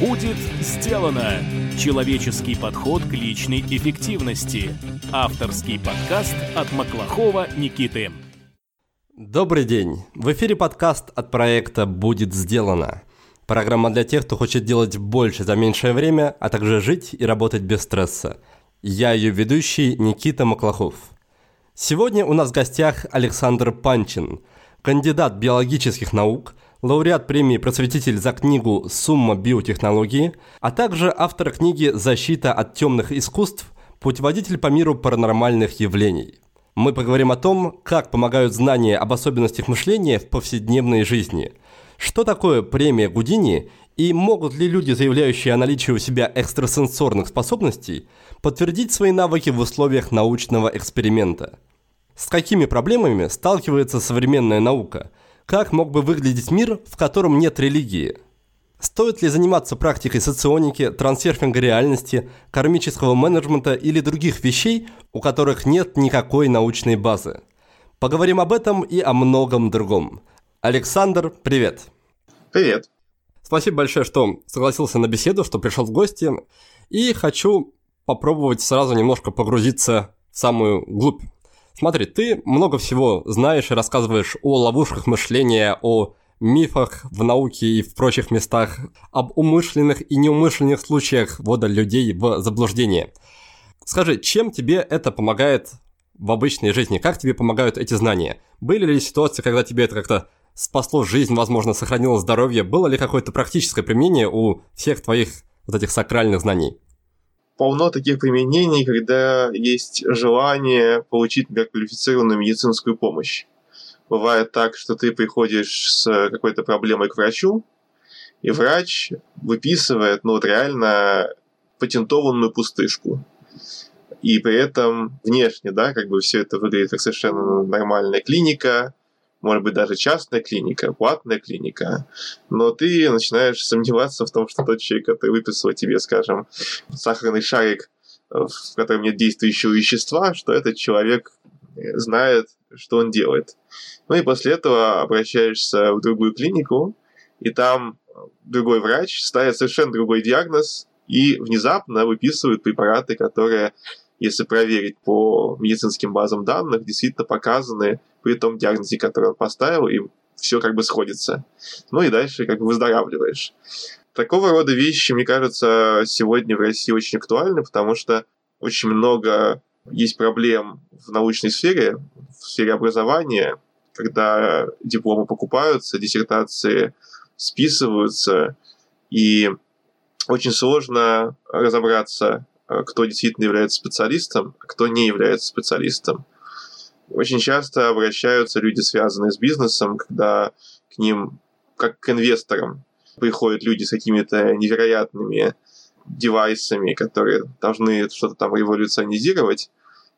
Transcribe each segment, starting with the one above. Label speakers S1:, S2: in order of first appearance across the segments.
S1: Будет сделано! Человеческий подход к личной эффективности. Авторский подкаст от Маклахова Никиты.
S2: Добрый день! В эфире подкаст от проекта «Будет сделано». Программа для тех, кто хочет делать больше за меньшее время, а также жить и работать без стресса. Я ее ведущий Никита Маклахов. Сегодня у нас в гостях Александр Панчин, кандидат биологических наук, лауреат премии «Просветитель» за книгу «Сумма биотехнологии», а также автор книги «Защита от темных искусств. Путеводитель по миру паранормальных явлений». Мы поговорим о том, как помогают знания об особенностях мышления в повседневной жизни. Что такое премия Гудини и могут ли люди, заявляющие о наличии у себя экстрасенсорных способностей, подтвердить свои навыки в условиях научного эксперимента? С какими проблемами сталкивается современная наука – как мог бы выглядеть мир, в котором нет религии? Стоит ли заниматься практикой соционики, трансерфинга реальности, кармического менеджмента или других вещей, у которых нет никакой научной базы? Поговорим об этом и о многом другом. Александр, привет.
S3: Привет.
S2: Спасибо большое, что согласился на беседу, что пришел в гости. И хочу попробовать сразу немножко погрузиться в самую глубь Смотри, ты много всего знаешь и рассказываешь о ловушках мышления, о мифах в науке и в прочих местах, об умышленных и неумышленных случаях ввода людей в заблуждение. Скажи, чем тебе это помогает в обычной жизни? Как тебе помогают эти знания? Были ли ситуации, когда тебе это как-то спасло жизнь, возможно, сохранило здоровье? Было ли какое-то практическое применение у всех твоих вот этих сакральных знаний?
S3: Полно таких применений, когда есть желание получить, например, квалифицированную медицинскую помощь. Бывает так, что ты приходишь с какой-то проблемой к врачу, и врач выписывает, ну вот реально патентованную пустышку. И при этом внешне, да, как бы все это выглядит как совершенно нормальная клиника, может быть, даже частная клиника, платная клиника, но ты начинаешь сомневаться в том, что тот человек, который выписал тебе, скажем, сахарный шарик, э, в котором нет действующего вещества, что этот человек знает, что он делает. Ну и после этого обращаешься в другую клинику, и там другой врач ставит совершенно другой диагноз и внезапно выписывает препараты, которые если проверить по медицинским базам данных, действительно показаны при том диагнозе, который он поставил, и все как бы сходится. Ну и дальше как бы выздоравливаешь. Такого рода вещи, мне кажется, сегодня в России очень актуальны, потому что очень много есть проблем в научной сфере, в сфере образования, когда дипломы покупаются, диссертации списываются, и очень сложно разобраться, кто действительно является специалистом, а кто не является специалистом. Очень часто обращаются люди, связанные с бизнесом, когда к ним, как к инвесторам, приходят люди с какими-то невероятными девайсами, которые должны что-то там революционизировать,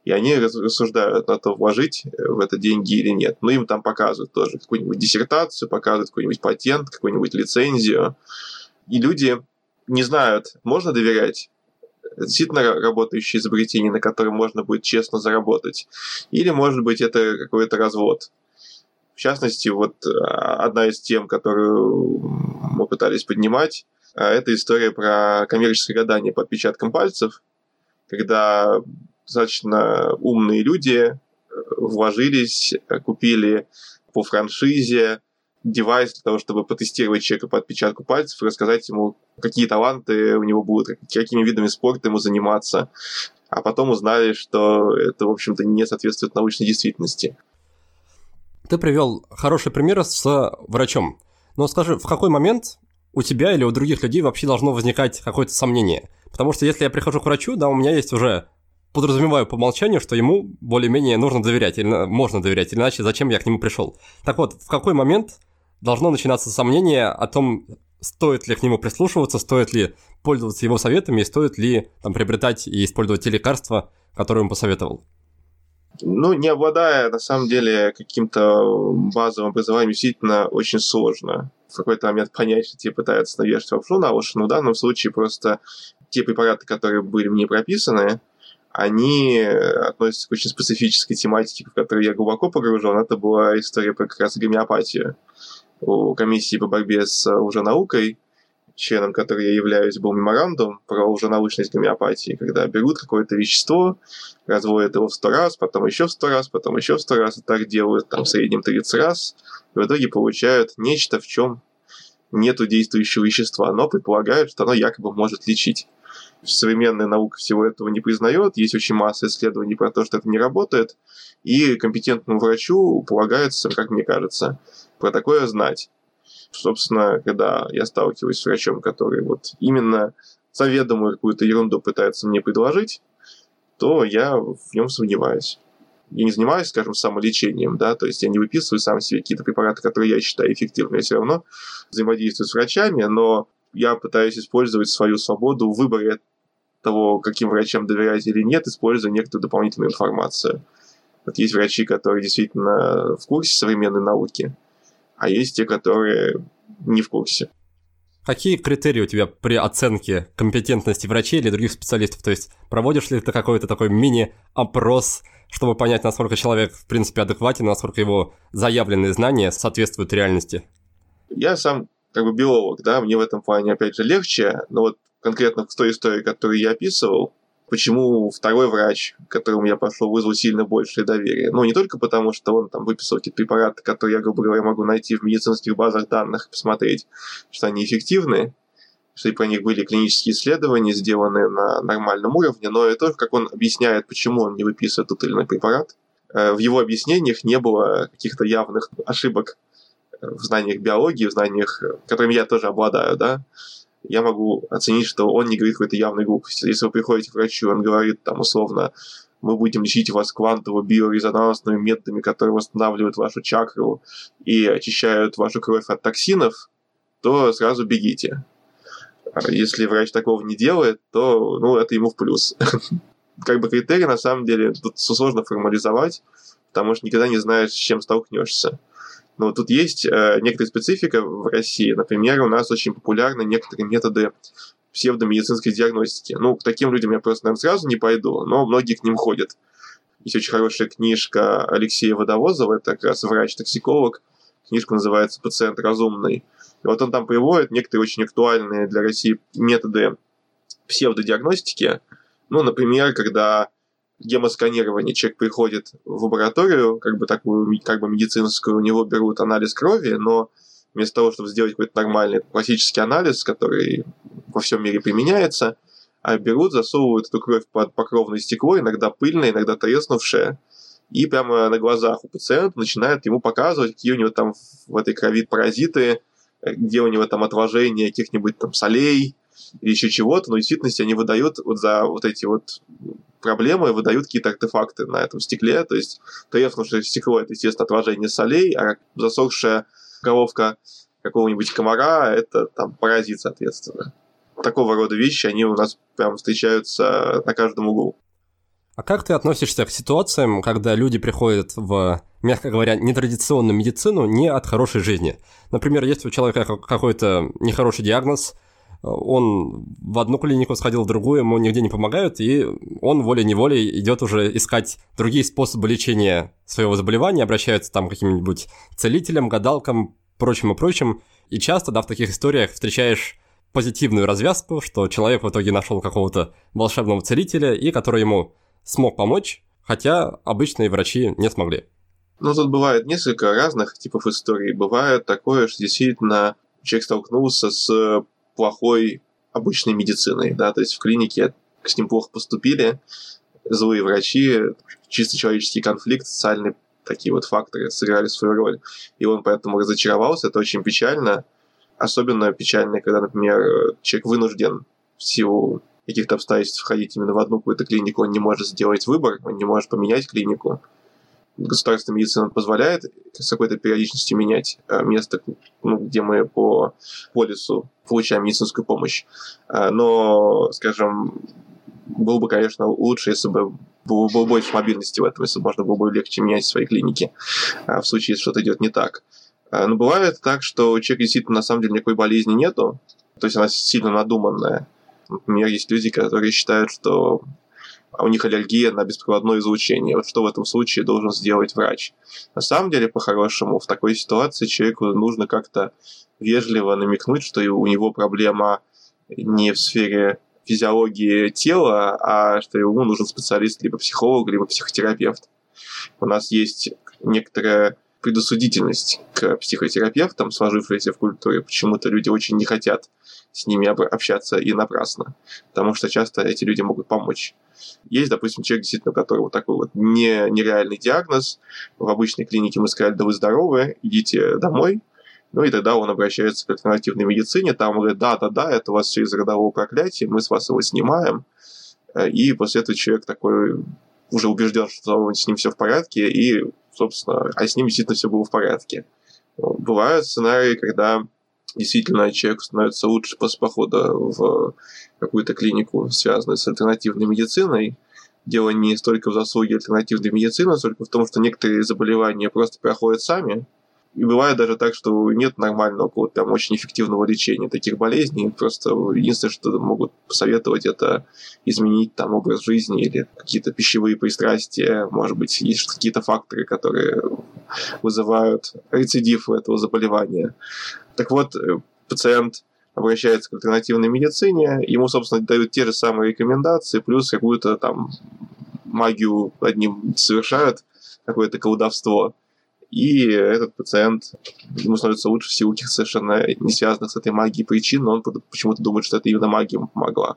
S3: и они рассуждают на то, вложить в это деньги или нет. Но им там показывают тоже какую-нибудь диссертацию, показывают какой-нибудь патент, какую-нибудь лицензию. И люди не знают, можно доверять действительно работающее изобретение, на котором можно будет честно заработать. Или, может быть, это какой-то развод. В частности, вот а, одна из тем, которую мы пытались поднимать, а, это история про коммерческое гадание по отпечаткам пальцев, когда достаточно умные люди э, вложились, купили по франшизе девайс для того, чтобы потестировать человека по отпечатку пальцев и рассказать ему, какие таланты у него будут, какими видами спорта ему заниматься. А потом узнали, что это, в общем-то, не соответствует научной действительности.
S2: Ты привел хороший пример с врачом. Но скажи, в какой момент у тебя или у других людей вообще должно возникать какое-то сомнение? Потому что если я прихожу к врачу, да, у меня есть уже подразумеваю по умолчанию, что ему более-менее нужно доверять, или можно доверять, иначе зачем я к нему пришел. Так вот, в какой момент должно начинаться сомнение о том, стоит ли к нему прислушиваться, стоит ли пользоваться его советами, и стоит ли там, приобретать и использовать те лекарства, которые он посоветовал.
S3: Ну, не обладая, на самом деле, каким-то базовым образованием, действительно очень сложно в какой-то момент понять, что тебе пытаются навешать лапшу на уши, но в данном случае просто те препараты, которые были мне прописаны, они относятся к очень специфической тематике, в которой я глубоко погружен. Это была история про как раз гомеопатию у комиссии по борьбе с уже наукой членом которой я являюсь, был меморандум про уже научность гомеопатии, когда берут какое-то вещество, разводят его в сто раз, потом еще в сто раз, потом еще в сто раз, и так делают там в среднем 30 раз, и в итоге получают нечто, в чем нету действующего вещества, но предполагают, что оно якобы может лечить. Современная наука всего этого не признает, есть очень масса исследований про то, что это не работает, и компетентному врачу полагается, как мне кажется, про такое знать. Собственно, когда я сталкиваюсь с врачом, который вот именно заведомую какую-то ерунду пытается мне предложить, то я в нем сомневаюсь. Я не занимаюсь, скажем, самолечением, да, то есть я не выписываю сам себе какие-то препараты, которые я считаю эффективными, я все равно взаимодействую с врачами, но я пытаюсь использовать свою свободу в выборе того, каким врачам доверять или нет, используя некоторую дополнительную информацию. Вот есть врачи, которые действительно в курсе современной науки, а есть те, которые не в курсе.
S2: Какие критерии у тебя при оценке компетентности врачей или других специалистов? То есть проводишь ли ты какой-то такой мини-опрос, чтобы понять, насколько человек, в принципе, адекватен, насколько его заявленные знания соответствуют реальности?
S3: Я сам как бы биолог, да, мне в этом плане, опять же, легче, но вот конкретно в той истории, которую я описывал, почему второй врач, к которому я пошел, вызвал сильно большее доверие. Ну, не только потому, что он там выписал какие-то препараты, которые я, грубо говоря, могу найти в медицинских базах данных и посмотреть, что они эффективны, что и про них были клинические исследования, сделанные на нормальном уровне, но и то, как он объясняет, почему он не выписывает тот или иной препарат. Э, в его объяснениях не было каких-то явных ошибок в знаниях биологии, в знаниях, которыми я тоже обладаю, да, я могу оценить, что он не говорит какой-то явной глупости. Если вы приходите к врачу, он говорит там условно, мы будем лечить вас квантово-биорезонансными методами, которые восстанавливают вашу чакру и очищают вашу кровь от токсинов, то сразу бегите. А если врач такого не делает, то ну, это ему в плюс. Как бы критерии, на самом деле, тут сложно формализовать, потому что никогда не знаешь, с чем столкнешься. Но тут есть э, некоторая специфика в России. Например, у нас очень популярны некоторые методы псевдомедицинской диагностики. Ну, к таким людям я просто, наверное, сразу не пойду, но многие к ним ходят. Есть очень хорошая книжка Алексея Водовозова, это как раз врач-токсиколог. Книжка называется «Пациент разумный». И вот он там приводит некоторые очень актуальные для России методы псевдодиагностики. Ну, например, когда гемосканирование. Человек приходит в лабораторию, как бы такую, как бы медицинскую, у него берут анализ крови, но вместо того, чтобы сделать какой-то нормальный классический анализ, который во всем мире применяется, а берут, засовывают эту кровь под покровное стекло, иногда пыльное, иногда треснувшее, и прямо на глазах у пациента начинают ему показывать, какие у него там в этой крови паразиты, где у него там отложение каких-нибудь там солей или еще чего-то, но в действительности они выдают вот за вот эти вот проблемы выдают какие-то артефакты на этом стекле. То есть треснувшее стекло – это, естественно, отражение солей, а засохшая головка какого-нибудь комара – это там паразит, соответственно. Такого рода вещи, они у нас прям встречаются на каждом углу.
S2: А как ты относишься к ситуациям, когда люди приходят в, мягко говоря, нетрадиционную медицину не от хорошей жизни? Например, есть у человека какой-то нехороший диагноз – он в одну клинику сходил, в другую, ему нигде не помогают, и он волей-неволей идет уже искать другие способы лечения своего заболевания, обращается там к каким-нибудь целителям, гадалкам, прочим и прочим. И часто, да, в таких историях встречаешь позитивную развязку, что человек в итоге нашел какого-то волшебного целителя, и который ему смог помочь, хотя обычные врачи не смогли.
S3: Ну, тут бывает несколько разных типов историй. Бывает такое, что действительно человек столкнулся с плохой обычной медициной, да, то есть в клинике с ним плохо поступили, злые врачи, чисто человеческий конфликт, социальные такие вот факторы сыграли свою роль. И он поэтому разочаровался, это очень печально. Особенно печально, когда, например, человек вынужден в силу каких-то обстоятельств входить именно в одну какую-то клинику, он не может сделать выбор, он не может поменять клинику государственная медицина позволяет с какой-то периодичностью менять э, место, ну, где мы по полису получаем медицинскую помощь. Э, но, скажем, было бы, конечно, лучше, если бы было, было больше мобильности в этом, если бы можно было бы легче менять свои клиники э, в случае, если что-то идет не так. Но бывает так, что у человека действительно на самом деле никакой болезни нету, то есть она сильно надуманная. Например, есть люди, которые считают, что у них аллергия на беспроводное излучение. Вот что в этом случае должен сделать врач? На самом деле, по-хорошему, в такой ситуации человеку нужно как-то вежливо намекнуть, что у него проблема не в сфере физиологии тела, а что ему нужен специалист, либо психолог, либо психотерапевт. У нас есть некоторая предосудительность к психотерапевтам, сложившаяся в культуре. Почему-то люди очень не хотят с ними общаться и напрасно, потому что часто эти люди могут помочь. Есть, допустим, человек, действительно, у которого такой вот не, нереальный диагноз. В обычной клинике мы сказали, да вы здоровы, идите домой. Ну и тогда он обращается к альтернативной медицине, там говорит, да-да-да, это у вас все из родового проклятия, мы с вас его снимаем. И после этого человек такой уже убежден, что с ним все в порядке, и, собственно, а с ним действительно все было в порядке. Бывают сценарии, когда действительно человек становится лучше после похода в какую-то клинику, связанную с альтернативной медициной. Дело не столько в заслуге альтернативной медицины, сколько в том, что некоторые заболевания просто проходят сами, и бывает даже так, что нет нормального какого-то там очень эффективного лечения таких болезней. Просто единственное, что могут посоветовать, это изменить там образ жизни или какие-то пищевые пристрастия. Может быть, есть какие-то факторы, которые вызывают рецидив этого заболевания. Так вот, э, пациент обращается к альтернативной медицине, ему, собственно, дают те же самые рекомендации, плюс какую-то там магию над ним совершают, какое-то колдовство и этот пациент, ему становится лучше в силу каких совершенно не связанных с этой магией причин, но он почему-то думает, что это именно магия ему помогла.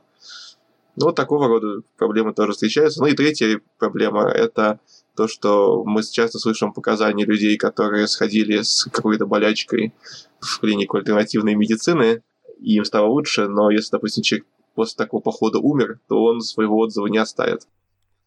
S3: Ну, вот такого рода проблемы тоже встречаются. Ну и третья проблема – это то, что мы часто слышим показания людей, которые сходили с какой-то болячкой в клинику альтернативной медицины, и им стало лучше, но если, допустим, человек после такого похода умер, то он своего отзыва не оставит.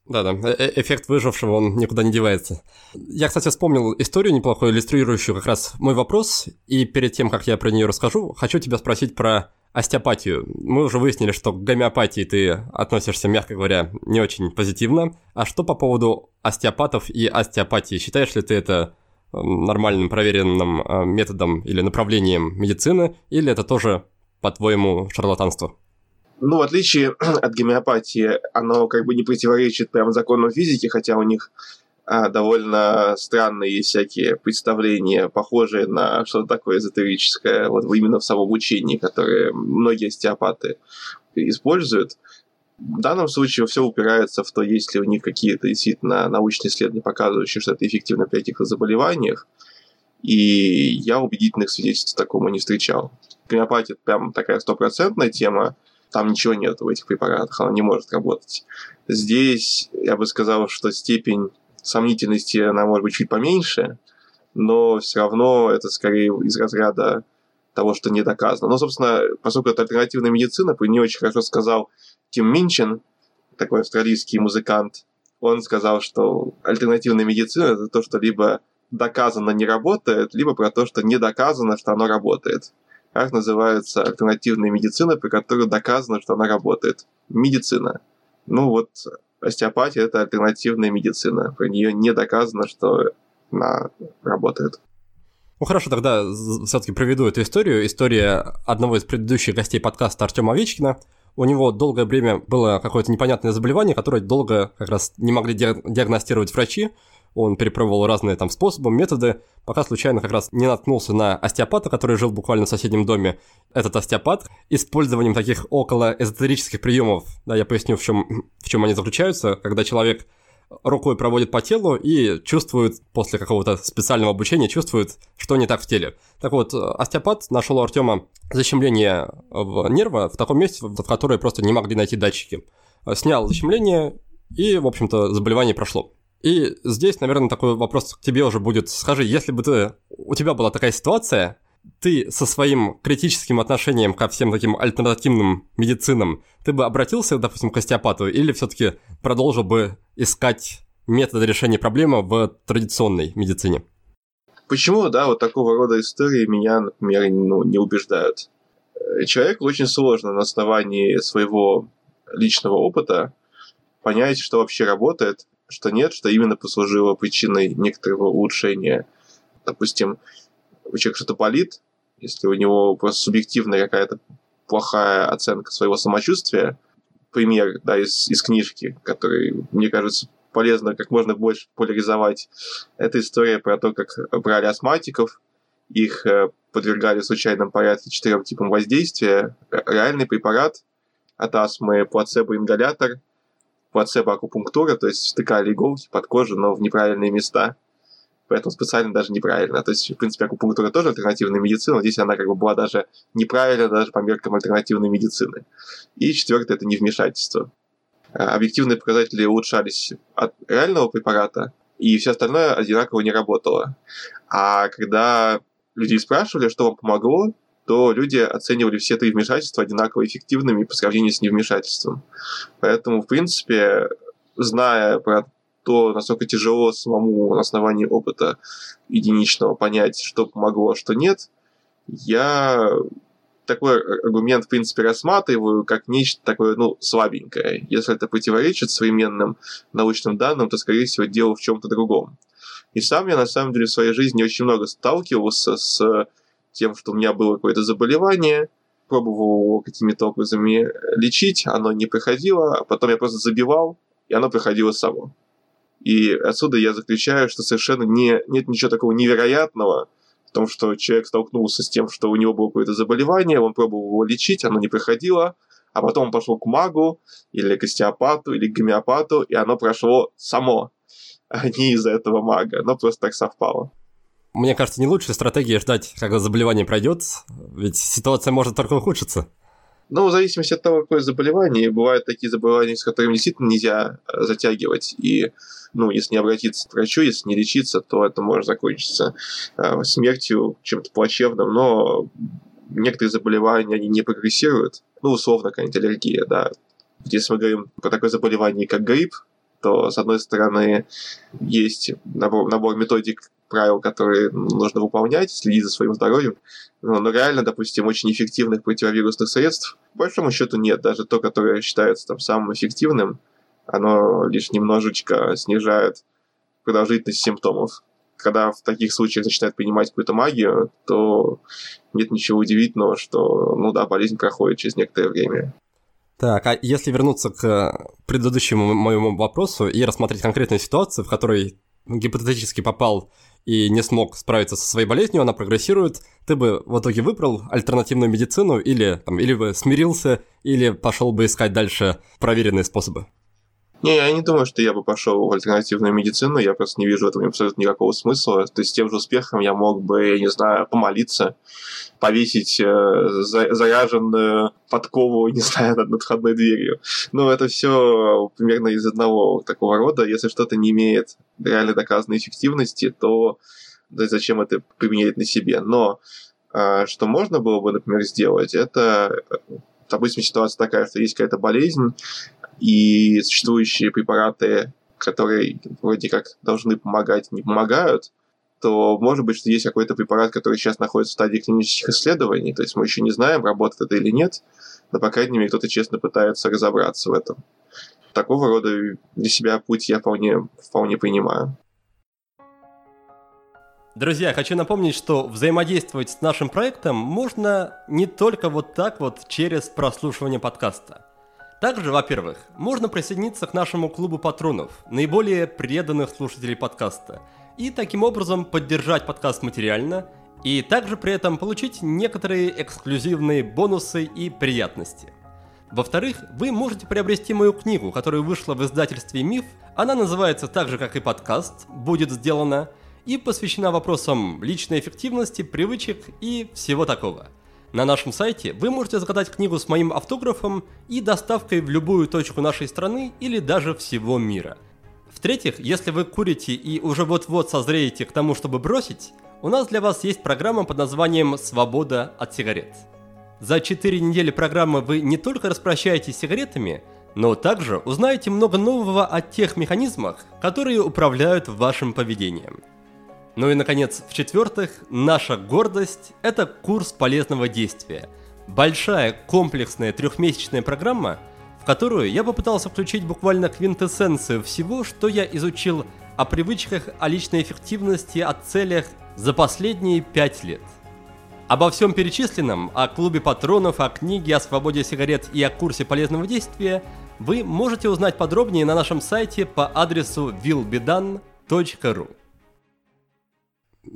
S2: Да-да, э, э, эффект выжившего, он никуда не девается. Я, кстати, вспомнил историю неплохую, иллюстрирующую как раз мой вопрос, и перед тем, как я про нее расскажу, хочу тебя спросить про остеопатию. Мы уже выяснили, что к гомеопатии ты относишься, мягко говоря, не очень позитивно. А что по поводу остеопатов и остеопатии? Считаешь ли ты это нормальным проверенным э, методом или направлением медицины, или это тоже, по-твоему, шарлатанство?
S3: Ну, в отличие от гомеопатии, оно как бы не противоречит прям законам физики, хотя у них а, довольно странные всякие представления, похожие на что-то такое эзотерическое, вот именно в самом учении, которые многие остеопаты используют. В данном случае все упирается в то, есть ли у них какие-то действительно научные исследования, показывающие, что это эффективно при этих заболеваниях. И я убедительных свидетельств такому не встречал. Гомеопатия прям такая стопроцентная тема, там ничего нет в этих препаратах, она не может работать. Здесь я бы сказал, что степень сомнительности, она может быть чуть поменьше, но все равно это скорее из разряда того, что не доказано. Но, собственно, поскольку это альтернативная медицина, про нее очень хорошо сказал Тим Минчин, такой австралийский музыкант, он сказал, что альтернативная медицина – это то, что либо доказано не работает, либо про то, что не доказано, что оно работает как называется альтернативная медицина, при которой доказано, что она работает. Медицина. Ну вот, остеопатия – это альтернативная медицина. Про нее не доказано, что она работает.
S2: Ну хорошо, тогда все-таки проведу эту историю. История одного из предыдущих гостей подкаста Артема Овечкина. У него долгое время было какое-то непонятное заболевание, которое долго как раз не могли диагностировать врачи он перепробовал разные там способы, методы, пока случайно как раз не наткнулся на остеопата, который жил буквально в соседнем доме. Этот остеопат использованием таких около эзотерических приемов, да, я поясню, в чем, в чем они заключаются, когда человек рукой проводит по телу и чувствует после какого-то специального обучения, чувствует, что не так в теле. Так вот, остеопат нашел у Артема защемление в нерва в таком месте, в которое просто не могли найти датчики. Снял защемление, и, в общем-то, заболевание прошло. И здесь, наверное, такой вопрос к тебе уже будет. Скажи, если бы ты, у тебя была такая ситуация, ты со своим критическим отношением ко всем таким альтернативным медицинам, ты бы обратился, допустим, к остеопату или все-таки продолжил бы искать методы решения проблемы в традиционной медицине?
S3: Почему, да, вот такого рода истории меня, например, ну, не убеждают? Человеку очень сложно на основании своего личного опыта понять, что вообще работает, что нет, что именно послужило причиной некоторого улучшения. Допустим, у человека что-то болит, если у него просто субъективная какая-то плохая оценка своего самочувствия, пример да, из, из книжки, который, мне кажется, полезно как можно больше популяризовать. Это история про то, как брали астматиков, их э, подвергали в случайном порядке четырем типам воздействия. Реальный препарат от астмы, плацебо-ингалятор, плацебо-акупунктура, то есть втыкали иголки под кожу, но в неправильные места. Поэтому специально даже неправильно. То есть, в принципе, акупунктура тоже альтернативная медицина, здесь она как бы была даже неправильна даже по меркам альтернативной медицины. И четвертое – это невмешательство. А, объективные показатели улучшались от реального препарата, и все остальное одинаково не работало. А когда людей спрашивали, что вам помогло, то люди оценивали все три вмешательства одинаково эффективными по сравнению с невмешательством. Поэтому, в принципе, зная про то, насколько тяжело самому на основании опыта единичного понять, что помогло, а что нет, я такой аргумент, в принципе, рассматриваю как нечто такое, ну, слабенькое. Если это противоречит современным научным данным, то, скорее всего, дело в чем-то другом. И сам я, на самом деле, в своей жизни очень много сталкивался с тем, что у меня было какое-то заболевание, пробовал его какими-то образами лечить, оно не проходило, а потом я просто забивал, и оно проходило само. И отсюда я заключаю, что совершенно не, нет ничего такого невероятного в том, что человек столкнулся с тем, что у него было какое-то заболевание, он пробовал его лечить, оно не проходило, а потом он пошел к магу, или к остеопату, или к гомеопату, и оно прошло само а не из-за этого мага. Но просто так совпало.
S2: Мне кажется, не лучшая стратегия ждать, когда заболевание пройдет, ведь ситуация может только ухудшиться.
S3: Ну, в зависимости от того, какое заболевание, бывают такие заболевания, с которыми действительно нельзя э, затягивать. И, ну, если не обратиться к врачу, если не лечиться, то это может закончиться э, смертью, чем-то плачевным. Но некоторые заболевания, они не прогрессируют. Ну, условно, какая-нибудь аллергия, да. Если мы говорим про такое заболевание, как грипп, то, с одной стороны, есть набор, набор методик, правил, которые нужно выполнять, следить за своим здоровьем. Но, но реально, допустим, очень эффективных противовирусных средств, по большому счету, нет. Даже то, которое считается там самым эффективным, оно лишь немножечко снижает продолжительность симптомов. Когда в таких случаях начинают принимать какую-то магию, то нет ничего удивительного, что, ну да, болезнь проходит через некоторое время.
S2: Так, а если вернуться к предыдущему моему вопросу и рассмотреть конкретную ситуацию, в которой гипотетически попал и не смог справиться со своей болезнью, она прогрессирует, ты бы в итоге выбрал альтернативную медицину или, там, или бы смирился, или пошел бы искать дальше проверенные способы?
S3: Не, я не думаю, что я бы пошел в альтернативную медицину, я просто не вижу в этом абсолютно никакого смысла. То есть с тем же успехом я мог бы, я не знаю, помолиться, повесить э, за, заряженную подкову, не знаю, над, над входной дверью. Но это все примерно из одного такого рода. Если что-то не имеет реально доказанной эффективности, то да, зачем это применять на себе? Но э, что можно было бы, например, сделать, это допустим, ситуация такая, что есть какая-то болезнь, и существующие препараты, которые вроде как должны помогать, не помогают, то может быть, что есть какой-то препарат, который сейчас находится в стадии клинических исследований, то есть мы еще не знаем, работает это или нет, но, по крайней мере, кто-то честно пытается разобраться в этом. Такого рода для себя путь я вполне, вполне понимаю.
S2: Друзья, хочу напомнить, что взаимодействовать с нашим проектом можно не только вот так вот через прослушивание подкаста. Также, во-первых, можно присоединиться к нашему клубу патронов, наиболее преданных слушателей подкаста, и таким образом поддержать подкаст материально, и также при этом получить некоторые эксклюзивные бонусы и приятности. Во-вторых, вы можете приобрести мою книгу, которая вышла в издательстве «Миф». Она называется так же, как и подкаст «Будет сделано» и посвящена вопросам личной эффективности, привычек и всего такого – на нашем сайте вы можете заказать книгу с моим автографом и доставкой в любую точку нашей страны или даже всего мира. В-третьих, если вы курите и уже вот-вот созреете к тому, чтобы бросить, у нас для вас есть программа под названием «Свобода от сигарет». За 4 недели программы вы не только распрощаетесь с сигаретами, но также узнаете много нового о тех механизмах, которые управляют вашим поведением – ну и, наконец, в-четвертых, наша гордость – это курс полезного действия. Большая, комплексная трехмесячная программа, в которую я попытался включить буквально квинтэссенцию всего, что я изучил о привычках, о личной эффективности, о целях за последние пять лет. Обо всем перечисленном, о клубе патронов, о книге, о свободе сигарет и о курсе полезного действия – вы можете узнать подробнее на нашем сайте по адресу willbedone.ru.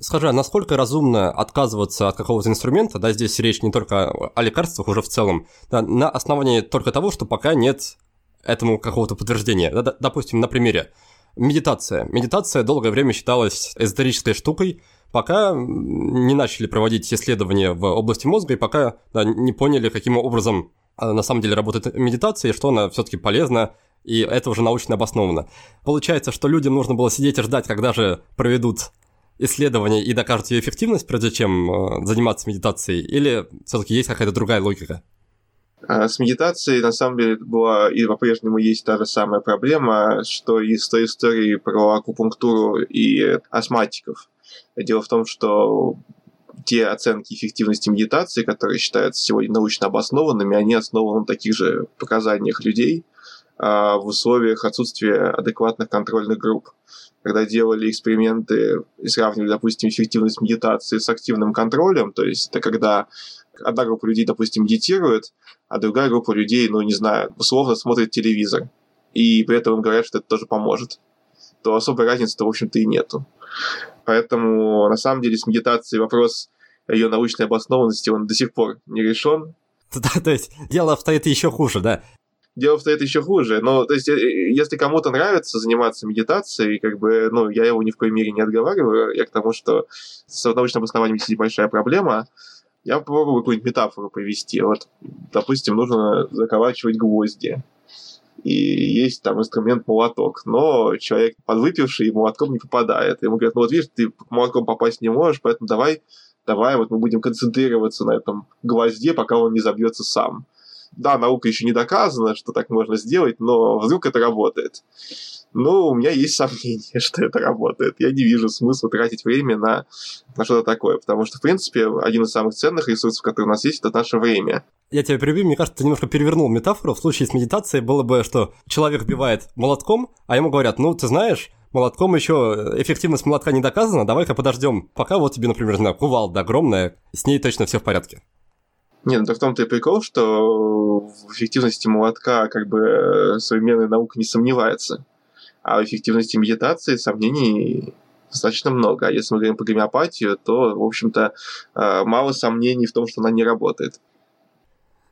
S2: Скажи, а насколько разумно отказываться от какого-то инструмента, да, здесь речь не только о лекарствах уже в целом, да, на основании только того, что пока нет этому какого-то подтверждения. Да, допустим, на примере. Медитация. Медитация долгое время считалась эзотерической штукой, пока не начали проводить исследования в области мозга и пока да, не поняли, каким образом а, на самом деле работает медитация и что она все-таки полезна, и это уже научно обосновано. Получается, что людям нужно было сидеть и ждать, когда же проведут исследования и докажут ее эффективность, прежде чем э, заниматься медитацией, или все-таки есть какая-то другая логика?
S3: А с медитацией, на самом деле, была и по-прежнему есть та же самая проблема, что и с той историей про акупунктуру и астматиков. Дело в том, что те оценки эффективности медитации, которые считаются сегодня научно обоснованными, они основаны на таких же показаниях людей а, в условиях отсутствия адекватных контрольных групп. Когда делали эксперименты и сравнивали, допустим, эффективность медитации с активным контролем, то есть это когда одна группа людей, допустим, медитирует, а другая группа людей, ну, не знаю, условно смотрит телевизор, и при этом им говорят, что это тоже поможет, то особой разницы-то, в общем-то, и нету. Поэтому, на самом деле, с медитацией вопрос ее научной обоснованности, он до сих пор не решен.
S2: Да, то есть дело обстоит еще хуже, да?
S3: Дело обстоит еще хуже. Но, то есть, э, если кому-то нравится заниматься медитацией, как бы, ну, я его ни в коей мере не отговариваю. Я к тому, что с научным обоснованием есть большая проблема. Я попробую какую-нибудь метафору повести. Вот, допустим, нужно заколачивать гвозди и есть там инструмент молоток, но человек подвыпивший молотком не попадает. Ему говорят, ну вот видишь, ты молотком попасть не можешь, поэтому давай, давай вот мы будем концентрироваться на этом гвозде, пока он не забьется сам. Да, наука еще не доказана, что так можно сделать, но вдруг это работает. Ну, у меня есть сомнения, что это работает. Я не вижу смысла тратить время на, на что-то такое, потому что, в принципе, один из самых ценных ресурсов, которые у нас есть, это наше время.
S2: Я тебя перебью, мне кажется, ты немножко перевернул метафору. В случае с медитацией было бы, что человек бивает молотком, а ему говорят, ну, ты знаешь, молотком еще эффективность молотка не доказана, давай-ка подождем, пока вот тебе, например, знаю, кувалда огромная, с ней точно все в порядке.
S3: Нет, ну в том-то и прикол, что в эффективности молотка как бы современная наука не сомневается. А в эффективности медитации сомнений достаточно много. А если мы говорим про гомеопатию, то, в общем-то, э, мало сомнений в том, что она не работает.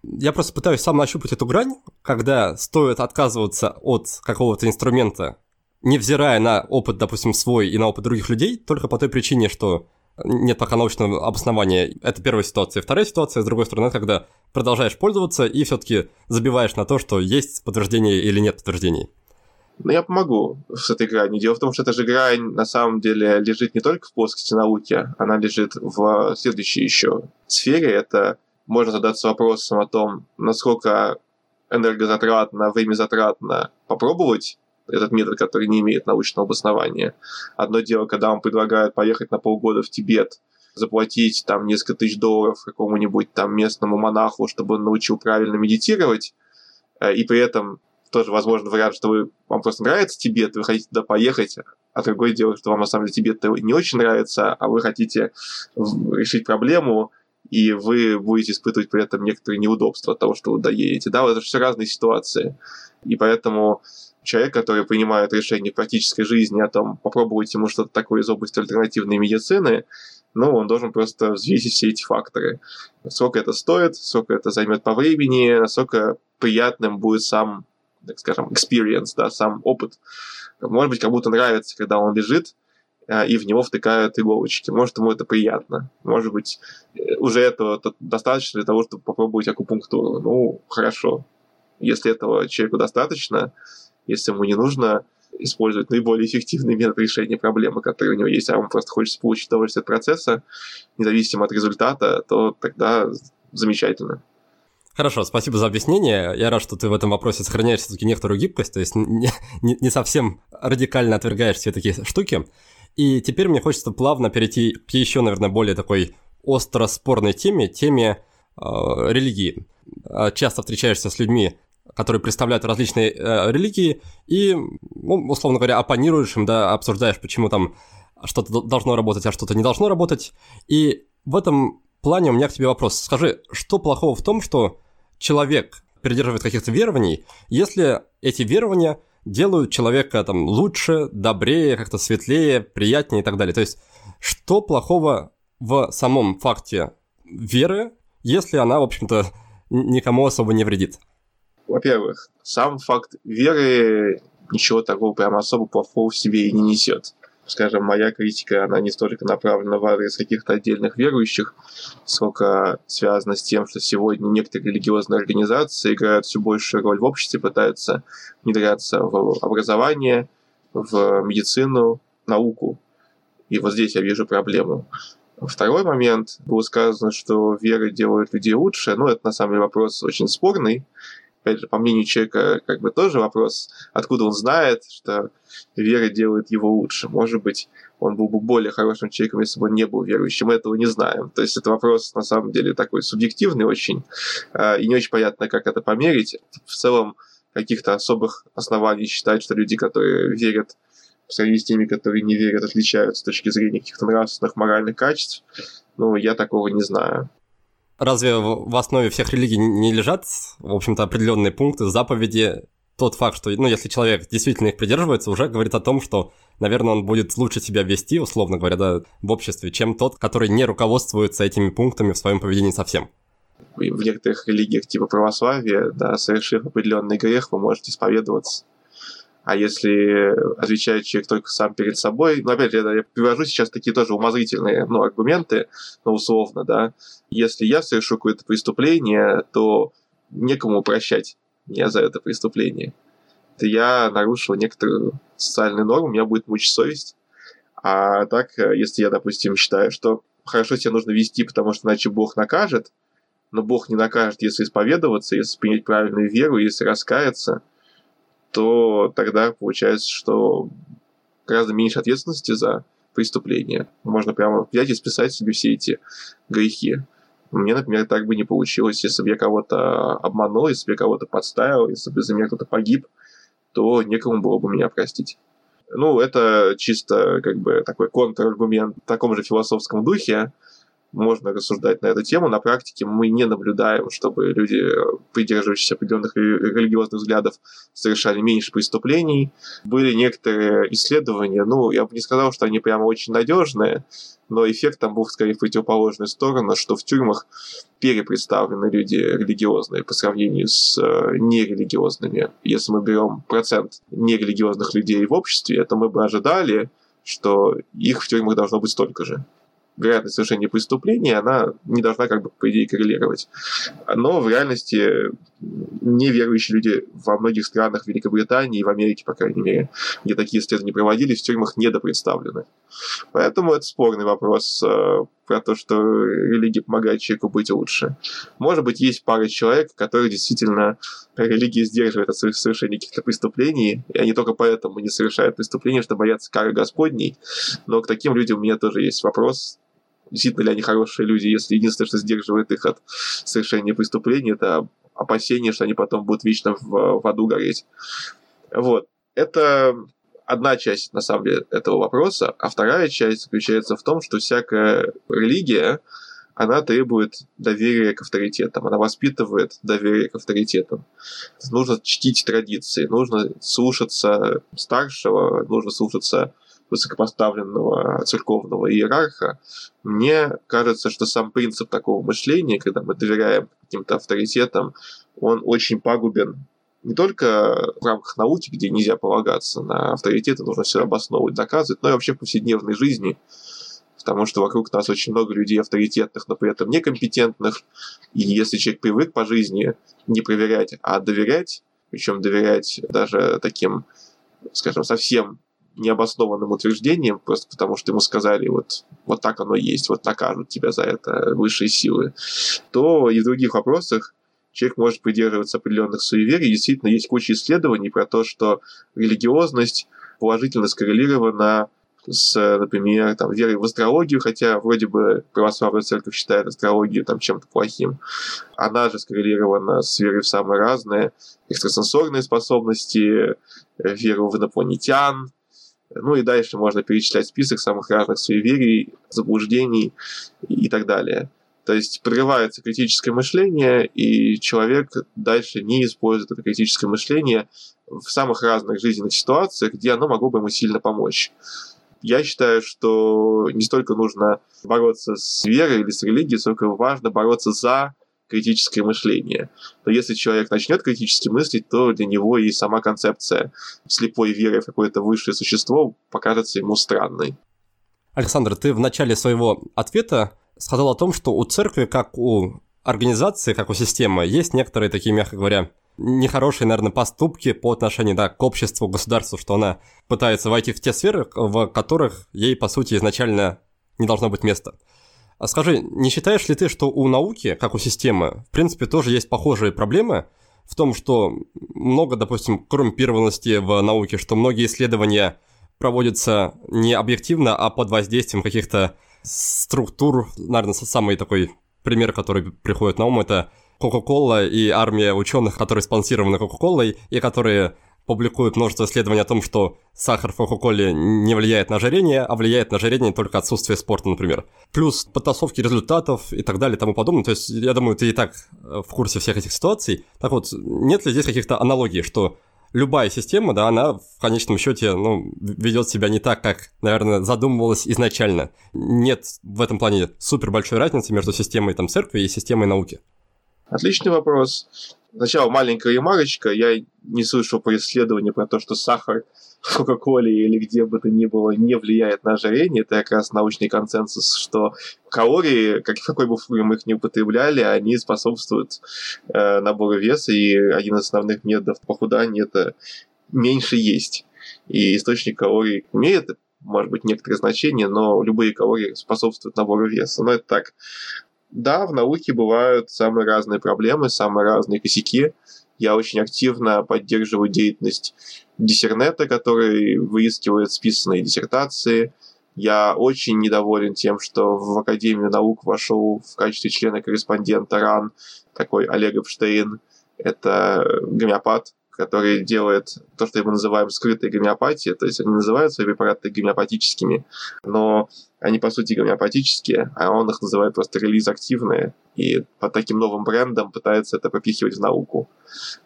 S2: Я просто пытаюсь сам нащупать эту грань, когда стоит отказываться от какого-то инструмента, невзирая на опыт, допустим, свой и на опыт других людей, только по той причине, что нет пока научного обоснования. Это первая ситуация. Вторая ситуация, с другой стороны, когда продолжаешь пользоваться и все-таки забиваешь на то, что есть подтверждение или нет подтверждений.
S3: Но я помогу с этой гранью. Дело в том, что эта же грань на самом деле лежит не только в плоскости науки, она лежит в следующей еще сфере. Это можно задаться вопросом о том, насколько энергозатратно, время затратно попробовать этот метод, который не имеет научного обоснования. Одно дело, когда вам предлагают поехать на полгода в Тибет, заплатить там несколько тысяч долларов какому-нибудь там местному монаху, чтобы он научил правильно медитировать, э, и при этом тоже возможно вариант, что вы, вам просто нравится Тибет, вы хотите туда поехать, а другое дело, что вам на самом деле Тибет не очень нравится, а вы хотите решить проблему, и вы будете испытывать при этом некоторые неудобства от того, что вы доедете. Да, вот это все разные ситуации. И поэтому человек, который принимает решение практической жизни о том, попробовать ему что-то такое из области альтернативной медицины, ну, он должен просто взвесить все эти факторы. Сколько это стоит, сколько это займет по времени, насколько приятным будет сам так скажем, experience, да, сам опыт. Может быть, кому-то нравится, когда он лежит, а, и в него втыкают иголочки. Может, ему это приятно. Может быть, э, уже этого достаточно для того, чтобы попробовать акупунктуру. Ну, хорошо. Если этого человеку достаточно, если ему не нужно использовать наиболее эффективный метод решения проблемы, который у него есть, а он просто хочет получить удовольствие от процесса, независимо от результата, то тогда замечательно.
S2: Хорошо, спасибо за объяснение. Я рад, что ты в этом вопросе сохраняешь все-таки некоторую гибкость, то есть не, не, не совсем радикально отвергаешь все такие штуки. И теперь мне хочется плавно перейти к еще, наверное, более такой остро спорной теме, теме э, религии. А, часто встречаешься с людьми, которые представляют различные э, религии, и, ну, условно говоря, оппонируешь им, да, обсуждаешь, почему там что-то должно работать, а что-то не должно работать. И в этом плане у меня к тебе вопрос. Скажи, что плохого в том, что человек, придерживается каких-то верований, если эти верования делают человека там лучше, добрее, как-то светлее, приятнее и так далее. То есть, что плохого в самом факте веры, если она, в общем-то, никому особо не вредит?
S3: Во-первых, сам факт веры ничего такого прям особо плохого в себе и не несет скажем, моя критика, она не столько направлена в адрес каких-то отдельных верующих, сколько связана с тем, что сегодня некоторые религиозные организации играют все большую роль в обществе, пытаются внедряться в образование, в медицину, науку. И вот здесь я вижу проблему. Второй момент. Было сказано, что вера делает людей лучше. Ну, это на самом деле вопрос очень спорный опять же, по мнению человека, как бы тоже вопрос, откуда он знает, что вера делает его лучше. Может быть, он был бы более хорошим человеком, если бы он не был верующим. Мы этого не знаем. То есть это вопрос, на самом деле, такой субъективный очень, а, и не очень понятно, как это померить. В целом, каких-то особых оснований считать, что люди, которые верят по сравнению с теми, которые не верят, отличаются с точки зрения каких-то нравственных, моральных качеств, ну, я такого не знаю
S2: разве в основе всех религий не лежат, в общем-то, определенные пункты, заповеди? Тот факт, что, ну, если человек действительно их придерживается, уже говорит о том, что, наверное, он будет лучше себя вести, условно говоря, да, в обществе, чем тот, который не руководствуется этими пунктами в своем поведении совсем.
S3: В некоторых религиях типа православия, да, совершив определенный грех, вы можете исповедоваться а если отвечает человек только сам перед собой, ну, опять же, я привожу сейчас такие тоже умозрительные ну, аргументы, ну, условно, да, если я совершу какое-то преступление, то некому прощать меня за это преступление. Это я нарушил некоторую социальную норму, у меня будет мучить совесть. А так, если я, допустим, считаю, что хорошо себя нужно вести, потому что иначе Бог накажет, но Бог не накажет, если исповедоваться, если принять правильную веру, если раскаяться – то тогда получается, что гораздо меньше ответственности за преступление. Можно прямо взять и списать себе все эти грехи. Мне, например, так бы не получилось, если бы я кого-то обманул, если бы я кого-то подставил, если бы за меня кто-то погиб, то некому было бы меня простить. Ну, это чисто как бы такой контраргумент в таком же философском духе, можно рассуждать на эту тему. На практике мы не наблюдаем, чтобы люди, придерживающиеся определенных религиозных взглядов, совершали меньше преступлений. Были некоторые исследования, ну, я бы не сказал, что они прямо очень надежные, но эффект там был скорее в противоположную сторону, что в тюрьмах перепредставлены люди религиозные по сравнению с э, нерелигиозными. Если мы берем процент нерелигиозных людей в обществе, то мы бы ожидали, что их в тюрьмах должно быть столько же вероятность совершения преступления, она не должна, как бы, по идее, коррелировать. Но в реальности неверующие люди во многих странах Великобритании и в Америке, по крайней мере, где такие исследования проводились, в тюрьмах недопредставлены. Поэтому это спорный вопрос э, про то, что религия помогает человеку быть лучше. Может быть, есть пара человек, которые действительно религия сдерживает от совершения каких-то преступлений, и они только поэтому не совершают преступления, что боятся кары Господней. Но к таким людям у меня тоже есть вопрос, действительно ли они хорошие люди, если единственное, что сдерживает их от совершения преступления, это опасение, что они потом будут вечно в, в аду гореть. Вот. Это одна часть, на самом деле, этого вопроса, а вторая часть заключается в том, что всякая религия, она требует доверия к авторитетам, она воспитывает доверие к авторитетам. Нужно чтить традиции, нужно слушаться старшего, нужно слушаться высокопоставленного церковного иерарха, мне кажется, что сам принцип такого мышления, когда мы доверяем каким-то авторитетам, он очень пагубен не только в рамках науки, где нельзя полагаться на авторитеты, нужно все обосновывать, доказывать, но и вообще в повседневной жизни, потому что вокруг нас очень много людей авторитетных, но при этом некомпетентных, и если человек привык по жизни не проверять, а доверять, причем доверять даже таким, скажем, совсем необоснованным утверждением, просто потому что ему сказали, вот, вот так оно есть, вот накажут тебя за это высшие силы, то и в других вопросах человек может придерживаться определенных суеверий. Действительно, есть куча исследований про то, что религиозность положительно скоррелирована с, например, там, верой в астрологию, хотя вроде бы православная церковь считает астрологию там чем-то плохим. Она же скоррелирована с верой в самые разные экстрасенсорные способности, веру в инопланетян, ну и дальше можно перечислять список самых разных суеверий, заблуждений и так далее. То есть подрывается критическое мышление, и человек дальше не использует это критическое мышление в самых разных жизненных ситуациях, где оно могло бы ему сильно помочь. Я считаю, что не столько нужно бороться с верой или с религией, сколько важно бороться за критическое мышление. Но если человек начнет критически мыслить, то для него и сама концепция слепой веры в какое-то высшее существо покажется ему странной.
S2: Александр, ты в начале своего ответа сказал о том, что у церкви, как у организации, как у системы, есть некоторые такие, мягко говоря, нехорошие, наверное, поступки по отношению да, к обществу, государству, что она пытается войти в те сферы, в которых ей, по сути, изначально не должно быть места. А скажи, не считаешь ли ты, что у науки, как у системы, в принципе, тоже есть похожие проблемы в том, что много, допустим, коррумпированности в науке, что многие исследования проводятся не объективно, а под воздействием каких-то структур. Наверное, самый такой пример, который приходит на ум, это Coca-Cola и армия ученых, которые спонсированы Coca-Cola и которые публикуют множество исследований о том, что сахар в Кока-Коле не влияет на ожирение, а влияет на ожирение только отсутствие спорта, например. Плюс подтасовки результатов и так далее и тому подобное. То есть, я думаю, ты и так э, в курсе всех этих ситуаций. Так вот, нет ли здесь каких-то аналогий, что любая система, да, она в конечном счете, ну, ведет себя не так, как, наверное, задумывалась изначально. Нет в этом плане супер большой разницы между системой там церкви и системой науки.
S3: Отличный вопрос. Сначала маленькая ремарочка. Я не слышал про исследование про то, что сахар в Кока-Коле или где бы то ни было не влияет на ожирение. Это как раз научный консенсус, что калории, как, какой бы форме мы их не употребляли, они способствуют э, набору веса, и один из основных методов похудания – это меньше есть. И источник калорий имеет может быть, некоторое значение, но любые калории способствуют набору веса. Но это так, да, в науке бывают самые разные проблемы, самые разные косяки. Я очень активно поддерживаю деятельность диссернета, который выискивает списанные диссертации. Я очень недоволен тем, что в Академию наук вошел в качестве члена-корреспондента РАН такой Олег Эпштейн. Это гомеопат, который делает то, что мы называем скрытой гомеопатией, то есть они называют свои препараты гомеопатическими, но они по сути гомеопатические, а он их называет просто релиз-активные, и под таким новым брендом пытается это пропихивать в науку.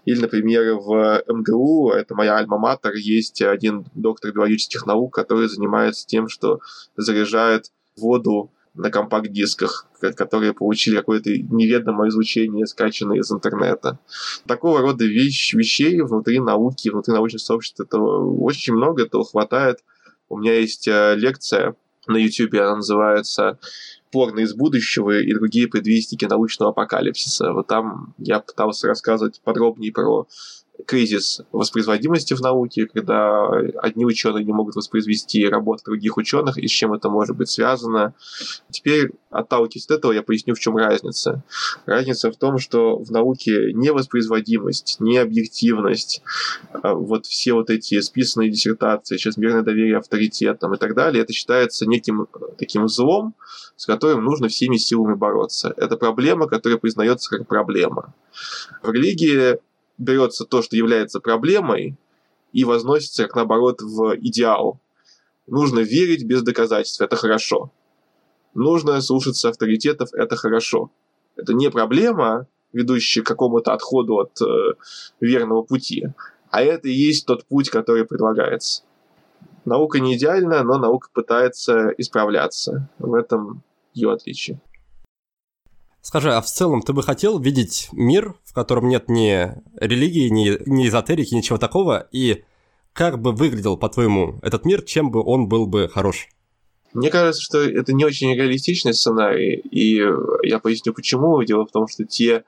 S3: Или, например, в МГУ, это моя альма-матер, есть один доктор биологических наук, который занимается тем, что заряжает воду на компакт-дисках, которые получили какое-то неведомое излучение, скачанное из интернета. Такого рода вещь, вещей внутри науки, внутри научного сообщества это очень много, этого хватает. У меня есть э, лекция на YouTube, она называется порно из будущего и другие предвестники научного апокалипсиса. Вот там я пытался рассказывать подробнее про кризис воспроизводимости в науке, когда одни ученые не могут воспроизвести работы других ученых, и с чем это может быть связано. Теперь, отталкиваясь от этого, я поясню, в чем разница. Разница в том, что в науке невоспроизводимость, необъективность, а вот все вот эти списанные диссертации, чрезмерное доверие авторитетам и так далее, это считается неким таким злом, с которым нужно всеми силами бороться. Это проблема, которая признается как проблема. В религии берется то, что является проблемой, и возносится, как наоборот, в идеал. Нужно верить без доказательств, это хорошо. Нужно слушаться авторитетов, это хорошо. Это не проблема, ведущая к какому-то отходу от э, верного пути, а это и есть тот путь, который предлагается. Наука не идеальна, но наука пытается исправляться. В этом ее отличие.
S2: Скажи, а в целом ты бы хотел видеть мир, в котором нет ни религии, ни, ни эзотерики, ничего такого, и как бы выглядел, по-твоему, этот мир, чем бы он был бы хорош?
S3: Мне кажется, что это не очень реалистичный сценарий, и я поясню почему. Дело в том, что те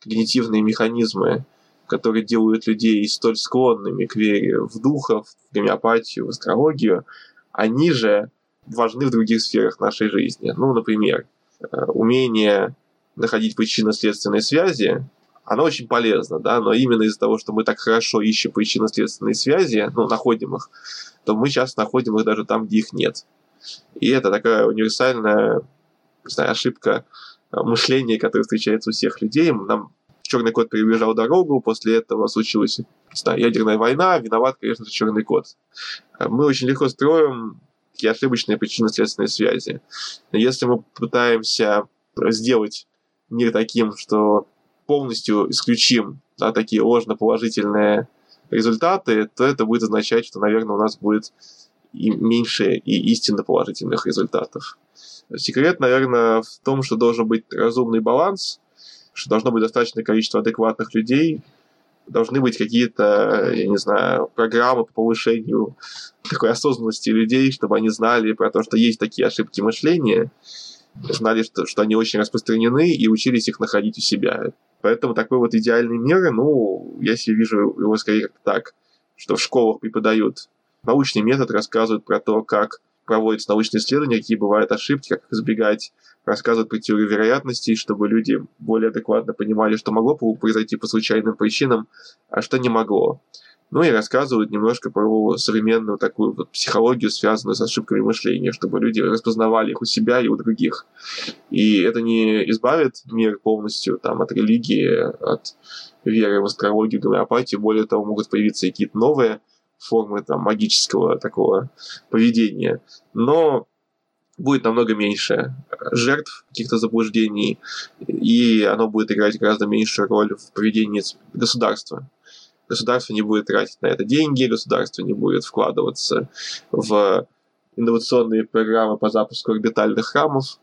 S3: когнитивные механизмы, которые делают людей столь склонными к вере в духов, в гомеопатию, в астрологию, они же важны в других сферах нашей жизни. Ну, например, э, умение находить причинно-следственные связи, оно очень полезно, да, но именно из-за того, что мы так хорошо ищем причинно-следственные связи, ну, находим их, то мы сейчас находим их даже там, где их нет. И это такая универсальная, не знаю, ошибка э, мышления, которая встречается у всех людей. Нам черный кот перебежал дорогу, после этого случилась не знаю, ядерная война, виноват, конечно же, черный кот. Мы очень легко строим такие ошибочные причинно-следственные связи. Если мы пытаемся сделать мир таким, что полностью исключим да, такие ложно-положительные результаты, то это будет означать, что, наверное, у нас будет и меньше и истинно положительных результатов. Секрет, наверное, в том, что должен быть разумный баланс, что должно быть достаточное количество адекватных людей, должны быть какие-то, я не знаю, программы по повышению такой осознанности людей, чтобы они знали про то, что есть такие ошибки мышления, знали, что, что они очень распространены и учились их находить у себя. Поэтому такой вот идеальный мир, ну, я себе вижу его скорее как так, что в школах преподают научный метод, рассказывают про то, как проводятся научные исследования, какие бывают ошибки, как их избегать, рассказывают про теорию вероятностей, чтобы люди более адекватно понимали, что могло произойти по случайным причинам, а что не могло. Ну и рассказывают немножко про современную такую вот психологию, связанную с ошибками мышления, чтобы люди распознавали их у себя и у других. И это не избавит мир полностью там, от религии, от веры в астрологию, гомеопатию. Более того, могут появиться какие-то новые формы там, магического такого поведения. Но будет намного меньше жертв каких-то заблуждений, и оно будет играть гораздо меньшую роль в поведении государства государство не будет тратить на это деньги, государство не будет вкладываться в инновационные программы по запуску орбитальных храмов,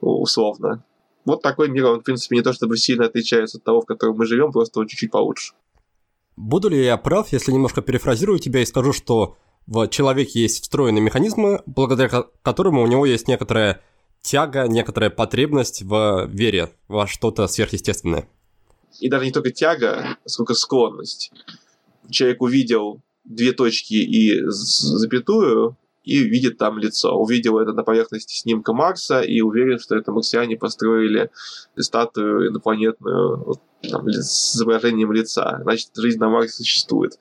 S3: условно. Вот такой мир, он, в принципе, не то чтобы сильно отличается от того, в котором мы живем, просто он чуть-чуть получше.
S2: Буду ли я прав, если немножко перефразирую тебя и скажу, что в человеке есть встроенные механизмы, благодаря которым у него есть некоторая тяга, некоторая потребность в вере во что-то сверхъестественное?
S3: И даже не только тяга, сколько склонность. Человек увидел две точки и запятую, и видит там лицо. Увидел это на поверхности снимка Марса и уверен, что это марсиане построили статую инопланетную там, с изображением лица. Значит, жизнь на Марсе существует.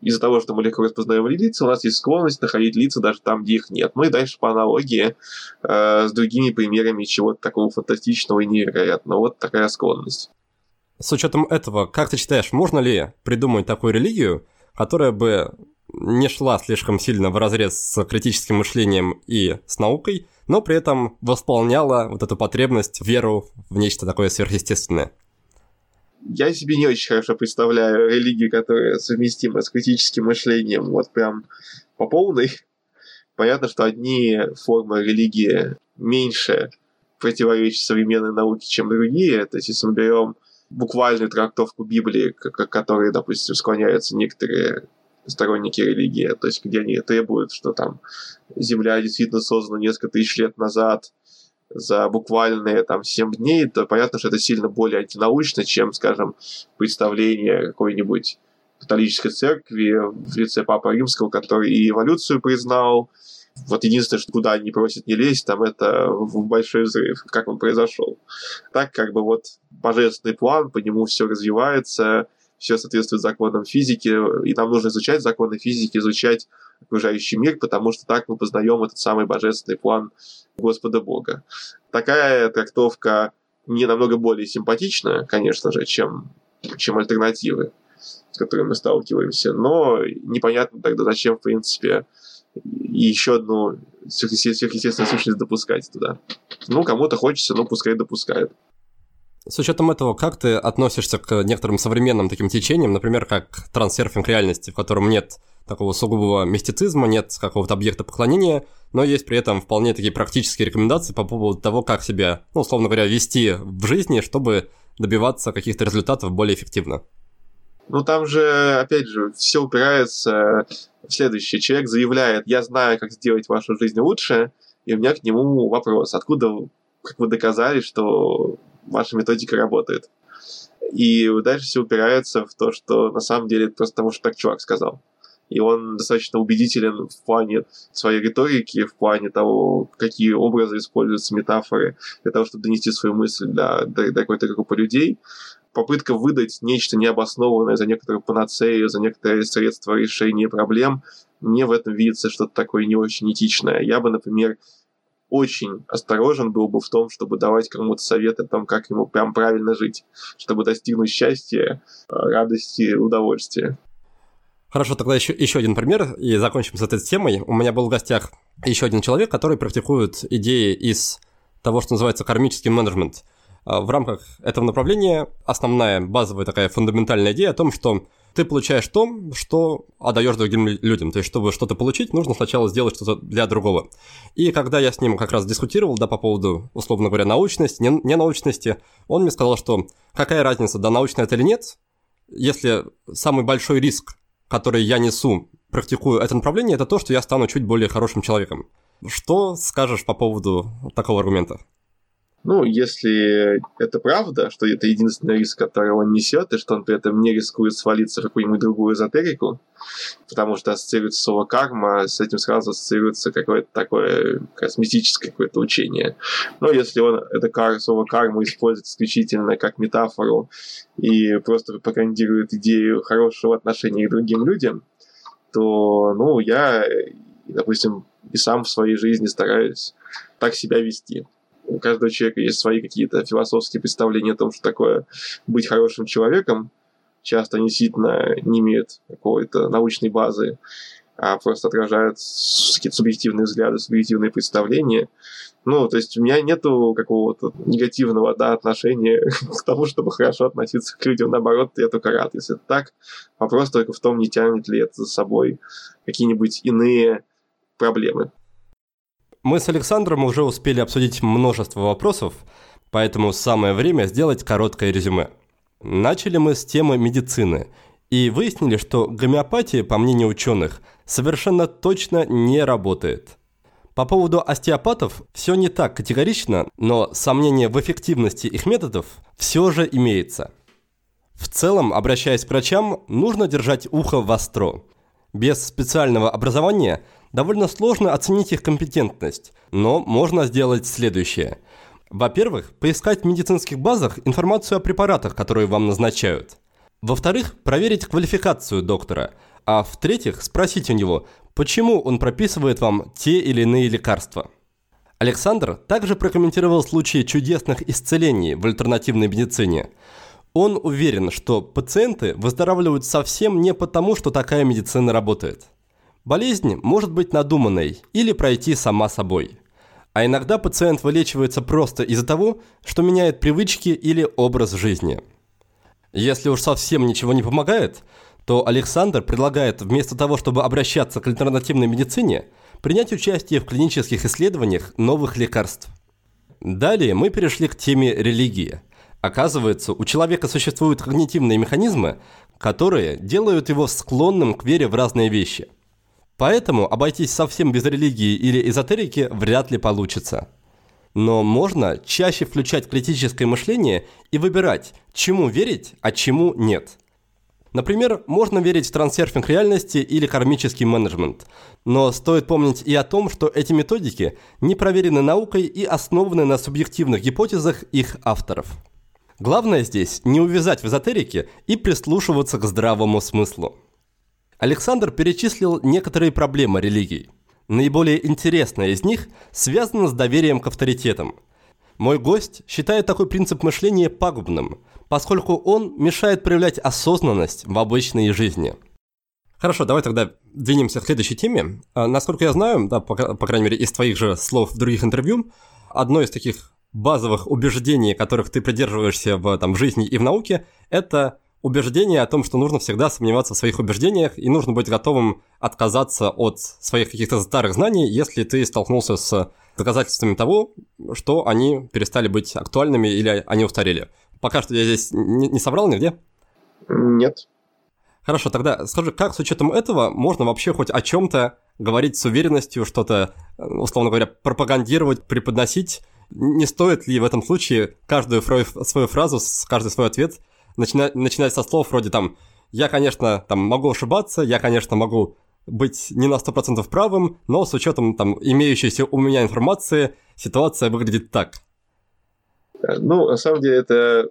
S3: Из-за того, что мы легко распознаем лица, у нас есть склонность находить лица даже там, где их нет. Ну и дальше по аналогии э, с другими примерами чего-то такого фантастичного и невероятного. Вот такая склонность
S2: с учетом этого, как ты считаешь, можно ли придумать такую религию, которая бы не шла слишком сильно в разрез с критическим мышлением и с наукой, но при этом восполняла вот эту потребность, веру в нечто такое сверхъестественное?
S3: Я себе не очень хорошо представляю религию, которая совместима с критическим мышлением, вот прям по полной. Понятно, что одни формы религии меньше противоречат современной науке, чем другие. То есть, если мы берем буквальную трактовку Библии, к которой, допустим, склоняются некоторые сторонники религии, то есть где они требуют, что там Земля действительно создана несколько тысяч лет назад за буквальные там 7 дней, то понятно, что это сильно более антинаучно, чем, скажем, представление какой-нибудь католической церкви в лице Папы Римского, который и эволюцию признал, вот единственное, что куда они просят не лезть, там это в большой взрыв, как он произошел. Так как бы вот божественный план, по нему все развивается, все соответствует законам физики, и нам нужно изучать законы физики, изучать окружающий мир, потому что так мы познаем этот самый божественный план Господа Бога. Такая трактовка не намного более симпатична, конечно же, чем, чем альтернативы, с которыми мы сталкиваемся, но непонятно тогда, зачем, в принципе, и еще одну сверхъестественную сущность допускать туда. Ну, кому-то хочется, ну, пускай допускают.
S2: С учетом этого, как ты относишься к некоторым современным таким течениям, например, как трансерфинг реальности, в котором нет такого сугубого мистицизма, нет какого-то объекта поклонения, но есть при этом вполне такие практические рекомендации по поводу того, как себя, ну, условно говоря, вести в жизни, чтобы добиваться каких-то результатов более эффективно.
S3: Ну, там же, опять же, все упирается в следующее. Человек заявляет, я знаю, как сделать вашу жизнь лучше, и у меня к нему вопрос. Откуда, как вы доказали, что ваша методика работает? И дальше все упирается в то, что на самом деле это просто потому, что так чувак сказал. И он достаточно убедителен в плане своей риторики, в плане того, какие образы используются, метафоры, для того, чтобы донести свою мысль до, до, до какой-то группы людей попытка выдать нечто необоснованное за некоторую панацею, за некоторые средства решения проблем, мне в этом видится что-то такое не очень этичное. Я бы, например, очень осторожен был бы в том, чтобы давать кому-то советы о том, как ему прям правильно жить, чтобы достигнуть счастья, радости, удовольствия.
S2: Хорошо, тогда еще, еще один пример, и закончим с этой темой. У меня был в гостях еще один человек, который практикует идеи из того, что называется кармический менеджмент. А, в рамках этого направления основная базовая такая фундаментальная идея о том, что ты получаешь то, что отдаешь другим людям. То есть, чтобы что-то получить, нужно сначала сделать что-то для другого. И когда я с ним как раз дискутировал, да, по поводу, условно говоря, научности, не, научности, он мне сказал, что какая разница, да, научно это или нет, если самый большой риск, который я несу, практикую это направление, это то, что я стану чуть более хорошим человеком. Что скажешь по поводу такого аргумента?
S3: Ну, если это правда, что это единственный риск, который он несет, и что он при этом не рискует свалиться в какую-нибудь другую эзотерику, потому что ассоциируется слово карма, с этим сразу ассоциируется какое-то такое косметическое какое-то учение. Но если он это кар, слово карма использует исключительно как метафору и просто пропагандирует идею хорошего отношения к другим людям, то, ну, я, допустим, и сам в своей жизни стараюсь так себя вести у каждого человека есть свои какие-то философские представления о том, что такое быть хорошим человеком. Часто они действительно не имеют какой-то научной базы, а просто отражают какие-то субъективные взгляды, субъективные представления. Ну, то есть у меня нету какого-то негативного да, отношения к тому, чтобы хорошо относиться к людям. Наоборот, я только рад, если это так. Вопрос только в том, не тянет ли это за собой какие-нибудь иные проблемы.
S2: Мы с Александром уже успели обсудить множество вопросов, поэтому самое время сделать короткое резюме. Начали мы с темы медицины и выяснили, что гомеопатия, по мнению ученых, совершенно точно не работает. По поводу остеопатов все не так категорично, но сомнение в эффективности их методов все же имеется. В целом, обращаясь к врачам, нужно держать ухо востро. Без специального образования – довольно сложно оценить их компетентность, но можно сделать следующее. Во-первых, поискать в медицинских базах информацию о препаратах, которые вам назначают. Во-вторых, проверить квалификацию доктора. А в-третьих, спросить у него, почему он прописывает вам те или иные лекарства. Александр также прокомментировал случаи чудесных исцелений в альтернативной медицине. Он уверен, что пациенты выздоравливают совсем не потому, что такая медицина работает. Болезнь может быть надуманной или пройти сама собой. А иногда пациент вылечивается просто из-за того, что меняет привычки или образ жизни. Если уж совсем ничего не помогает, то Александр предлагает вместо того, чтобы обращаться к альтернативной медицине, принять участие в клинических исследованиях новых лекарств. Далее мы перешли к теме религии. Оказывается, у человека существуют когнитивные механизмы, которые делают его склонным к вере в разные вещи – Поэтому обойтись совсем без религии или эзотерики вряд ли получится. Но можно чаще включать критическое мышление и выбирать, чему верить, а чему нет. Например, можно верить в трансерфинг реальности или кармический менеджмент. Но стоит помнить и о том, что эти методики не проверены наукой и основаны на субъективных гипотезах их авторов. Главное здесь не увязать в эзотерике и прислушиваться к здравому смыслу. Александр перечислил некоторые проблемы религий. Наиболее интересная из них связана с доверием к авторитетам. Мой гость считает такой принцип мышления пагубным, поскольку он мешает проявлять осознанность в обычной жизни. Хорошо, давай тогда двинемся к следующей теме. А, насколько я знаю, да, по, по крайней мере, из твоих же слов в других интервью, одно из таких базовых убеждений, которых ты придерживаешься в, там, в жизни и в науке, это убеждение о том, что нужно всегда сомневаться в своих убеждениях и нужно быть готовым отказаться от своих каких-то старых знаний, если ты столкнулся с доказательствами того, что они перестали быть актуальными или они устарели. Пока что я здесь не, не собрал нигде?
S3: Нет.
S2: Хорошо, тогда скажи, как с учетом этого можно вообще хоть о чем-то говорить с уверенностью, что-то, условно говоря, пропагандировать, преподносить? Не стоит ли в этом случае каждую свою фразу, каждый свой ответ – начинать, начинать со слов вроде там «я, конечно, там могу ошибаться, я, конечно, могу быть не на 100% правым, но с учетом там имеющейся у меня информации ситуация выглядит так».
S3: Ну, на самом деле это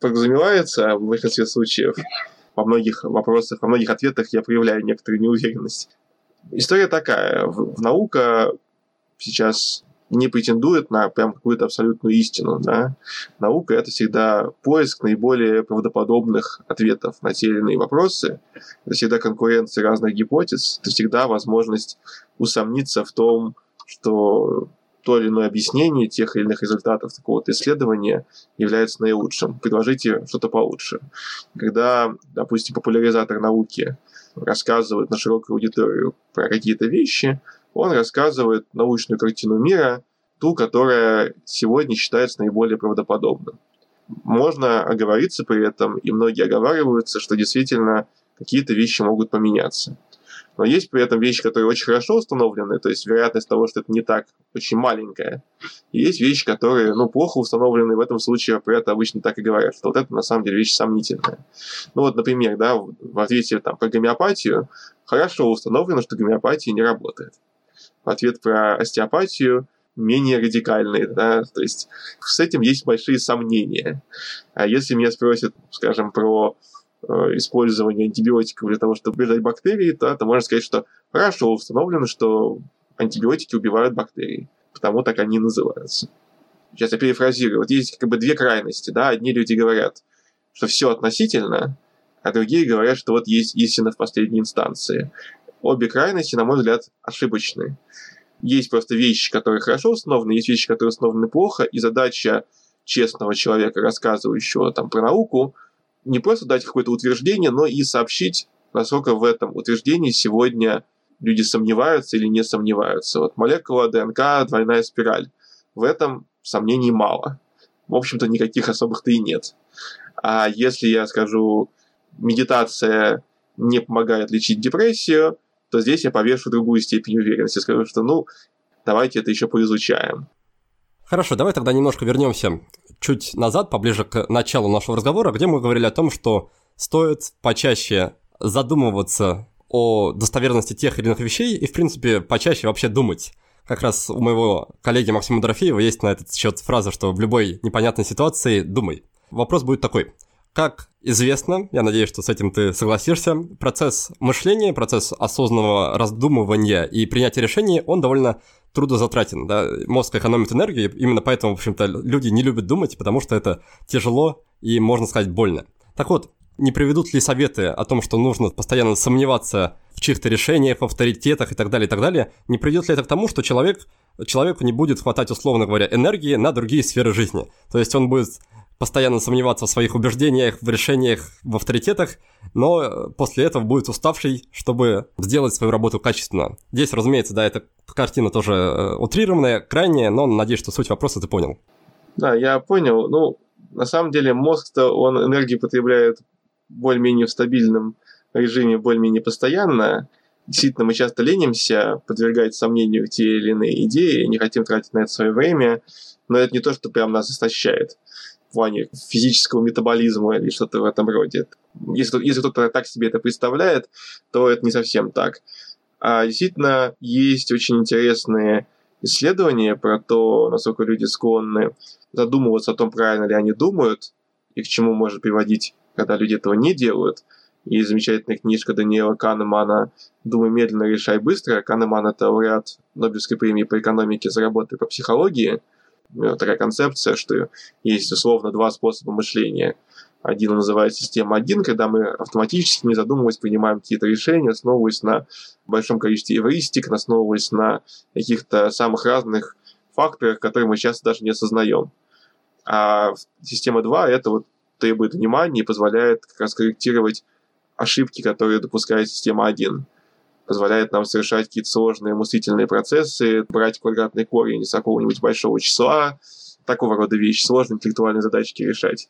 S3: подразумевается в большинстве случаев. Во многих вопросах, во многих ответах я проявляю некоторую неуверенность. История такая. В, в наука сейчас не претендует на прям какую-то абсолютную истину. Да? Наука — это всегда поиск наиболее правдоподобных ответов на те или иные вопросы. Это всегда конкуренция разных гипотез. Это всегда возможность усомниться в том, что то или иное объяснение тех или иных результатов такого-то исследования является наилучшим. Предложите что-то получше. Когда, допустим, популяризатор науки рассказывает на широкую аудиторию про какие-то вещи, он рассказывает научную картину мира, ту, которая сегодня считается наиболее правдоподобной. Можно оговориться при этом, и многие оговариваются, что действительно какие-то вещи могут поменяться. Но есть при этом вещи, которые очень хорошо установлены, то есть вероятность того, что это не так, очень маленькая. И есть вещи, которые, ну, плохо установлены, в этом случае про это обычно так и говорят, что вот это на самом деле вещь сомнительная. Ну вот, например, да, в ответе там, про гомеопатию хорошо установлено, что гомеопатия не работает. Ответ про остеопатию менее радикальные, да, то есть с этим есть большие сомнения. А если меня спросят, скажем, про Э, использования антибиотиков для того, чтобы убивать бактерии, то, то можно сказать, что хорошо установлено, что антибиотики убивают бактерии, потому так они называются. Сейчас я перефразирую. Вот есть как бы две крайности, да, одни люди говорят, что все относительно, а другие говорят, что вот есть истина в последней инстанции. Обе крайности, на мой взгляд, ошибочны. Есть просто вещи, которые хорошо установлены, есть вещи, которые установлены плохо, и задача честного человека, рассказывающего там про науку, не просто дать какое-то утверждение, но и сообщить, насколько в этом утверждении сегодня люди сомневаются или не сомневаются. Вот молекула ДНК, двойная спираль. В этом сомнений мало. В общем-то, никаких особых-то и нет. А если я скажу, медитация не помогает лечить депрессию, то здесь я повешу другую степень уверенности. Скажу, что ну, давайте это еще поизучаем.
S2: Хорошо, давай тогда немножко вернемся чуть назад, поближе к началу нашего разговора, где мы говорили о том, что стоит почаще задумываться о достоверности тех или иных вещей и, в принципе, почаще вообще думать. Как раз у моего коллеги Максима Дорофеева есть на этот счет фраза, что в любой непонятной ситуации думай. Вопрос будет такой. Как известно, я надеюсь, что с этим ты согласишься, процесс мышления, процесс осознанного раздумывания и принятия решений, он довольно трудозатратен, да, мозг экономит энергию, именно поэтому, в общем-то, люди не любят думать, потому что это тяжело и, можно сказать, больно. Так вот, не приведут ли советы о том, что нужно постоянно сомневаться в чьих-то решениях, в авторитетах и так далее, и так далее, не приведет ли это к тому, что человек, человеку не будет хватать, условно говоря, энергии на другие сферы жизни? То есть он будет постоянно сомневаться в своих убеждениях, в решениях, в авторитетах, но после этого будет уставший, чтобы сделать свою работу качественно. Здесь, разумеется, да, эта картина тоже э, утрированная, крайняя, но надеюсь, что суть вопроса ты понял.
S3: Да, я понял. Ну, на самом деле мозг-то, он энергию потребляет более-менее в стабильном режиме, более-менее постоянно. Действительно, мы часто ленимся подвергать сомнению те или иные идеи, не хотим тратить на это свое время, но это не то, что прям нас истощает плане физического метаболизма или что-то в этом роде. Если, если кто-то так себе это представляет, то это не совсем так. А действительно, есть очень интересные исследования про то, насколько люди склонны задумываться о том, правильно ли они думают, и к чему может приводить, когда люди этого не делают. И замечательная книжка Даниэла Канемана «Думай медленно, решай быстро». Канеман – это лауреат Нобелевской премии по экономике за работой по психологии – такая концепция, что есть условно два способа мышления. Один называется система 1, когда мы автоматически, не задумываясь, принимаем какие-то решения, основываясь на большом количестве эвристик, основываясь на каких-то самых разных факторах, которые мы часто даже не осознаем. А система 2 это вот требует внимания и позволяет как раз корректировать ошибки, которые допускает система 1 позволяет нам совершать какие-то сложные мыслительные процессы, брать квадратный корень из какого-нибудь большого числа, такого рода вещи, сложные интеллектуальные задачки решать.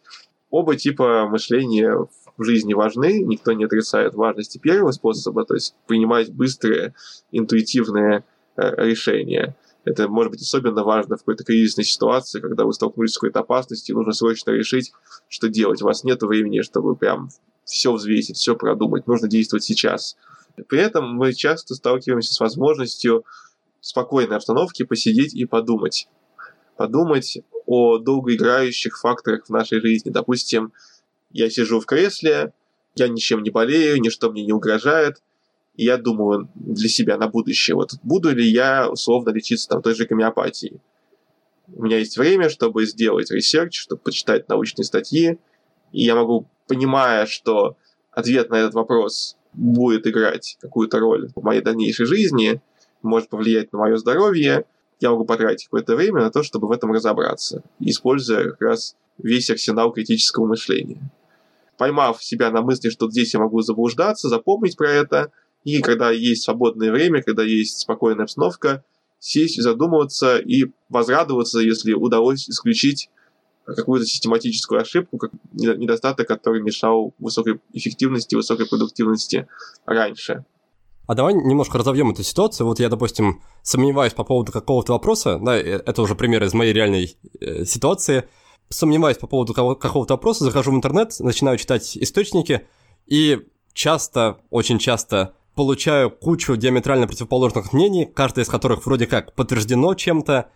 S3: Оба типа мышления в жизни важны, никто не отрицает важности первого способа, то есть принимать быстрые, интуитивные э, решения. Это может быть особенно важно в какой-то кризисной ситуации, когда вы столкнулись с какой-то опасностью, нужно срочно решить, что делать. У вас нет времени, чтобы прям все взвесить, все продумать. Нужно действовать сейчас. При этом мы часто сталкиваемся с возможностью спокойной обстановке посидеть и подумать. Подумать о долгоиграющих факторах в нашей жизни. Допустим, я сижу в кресле, я ничем не болею, ничто мне не угрожает, и я думаю для себя на будущее, вот буду ли я условно лечиться там той же гомеопатией. У меня есть время, чтобы сделать research, чтобы почитать научные статьи, и я могу, понимая, что ответ на этот вопрос будет играть какую-то роль в моей дальнейшей жизни, может повлиять на мое здоровье, я могу потратить какое-то время на то, чтобы в этом разобраться, используя как раз весь арсенал критического мышления. Поймав себя на мысли, что здесь я могу заблуждаться, запомнить про это, и когда есть свободное время, когда есть спокойная обстановка, сесть, задумываться и возрадоваться, если удалось исключить какую-то систематическую ошибку, как недостаток, который мешал высокой эффективности, высокой продуктивности раньше.
S2: А давай немножко разовьем эту ситуацию. Вот я, допустим, сомневаюсь по поводу какого-то вопроса, да, э, это уже пример из моей реальной э, ситуации. Сомневаюсь по поводу какого-то вопроса, захожу в интернет, начинаю читать источники, и часто, очень часто получаю кучу диаметрально противоположных мнений, каждое из которых вроде как подтверждено чем-то,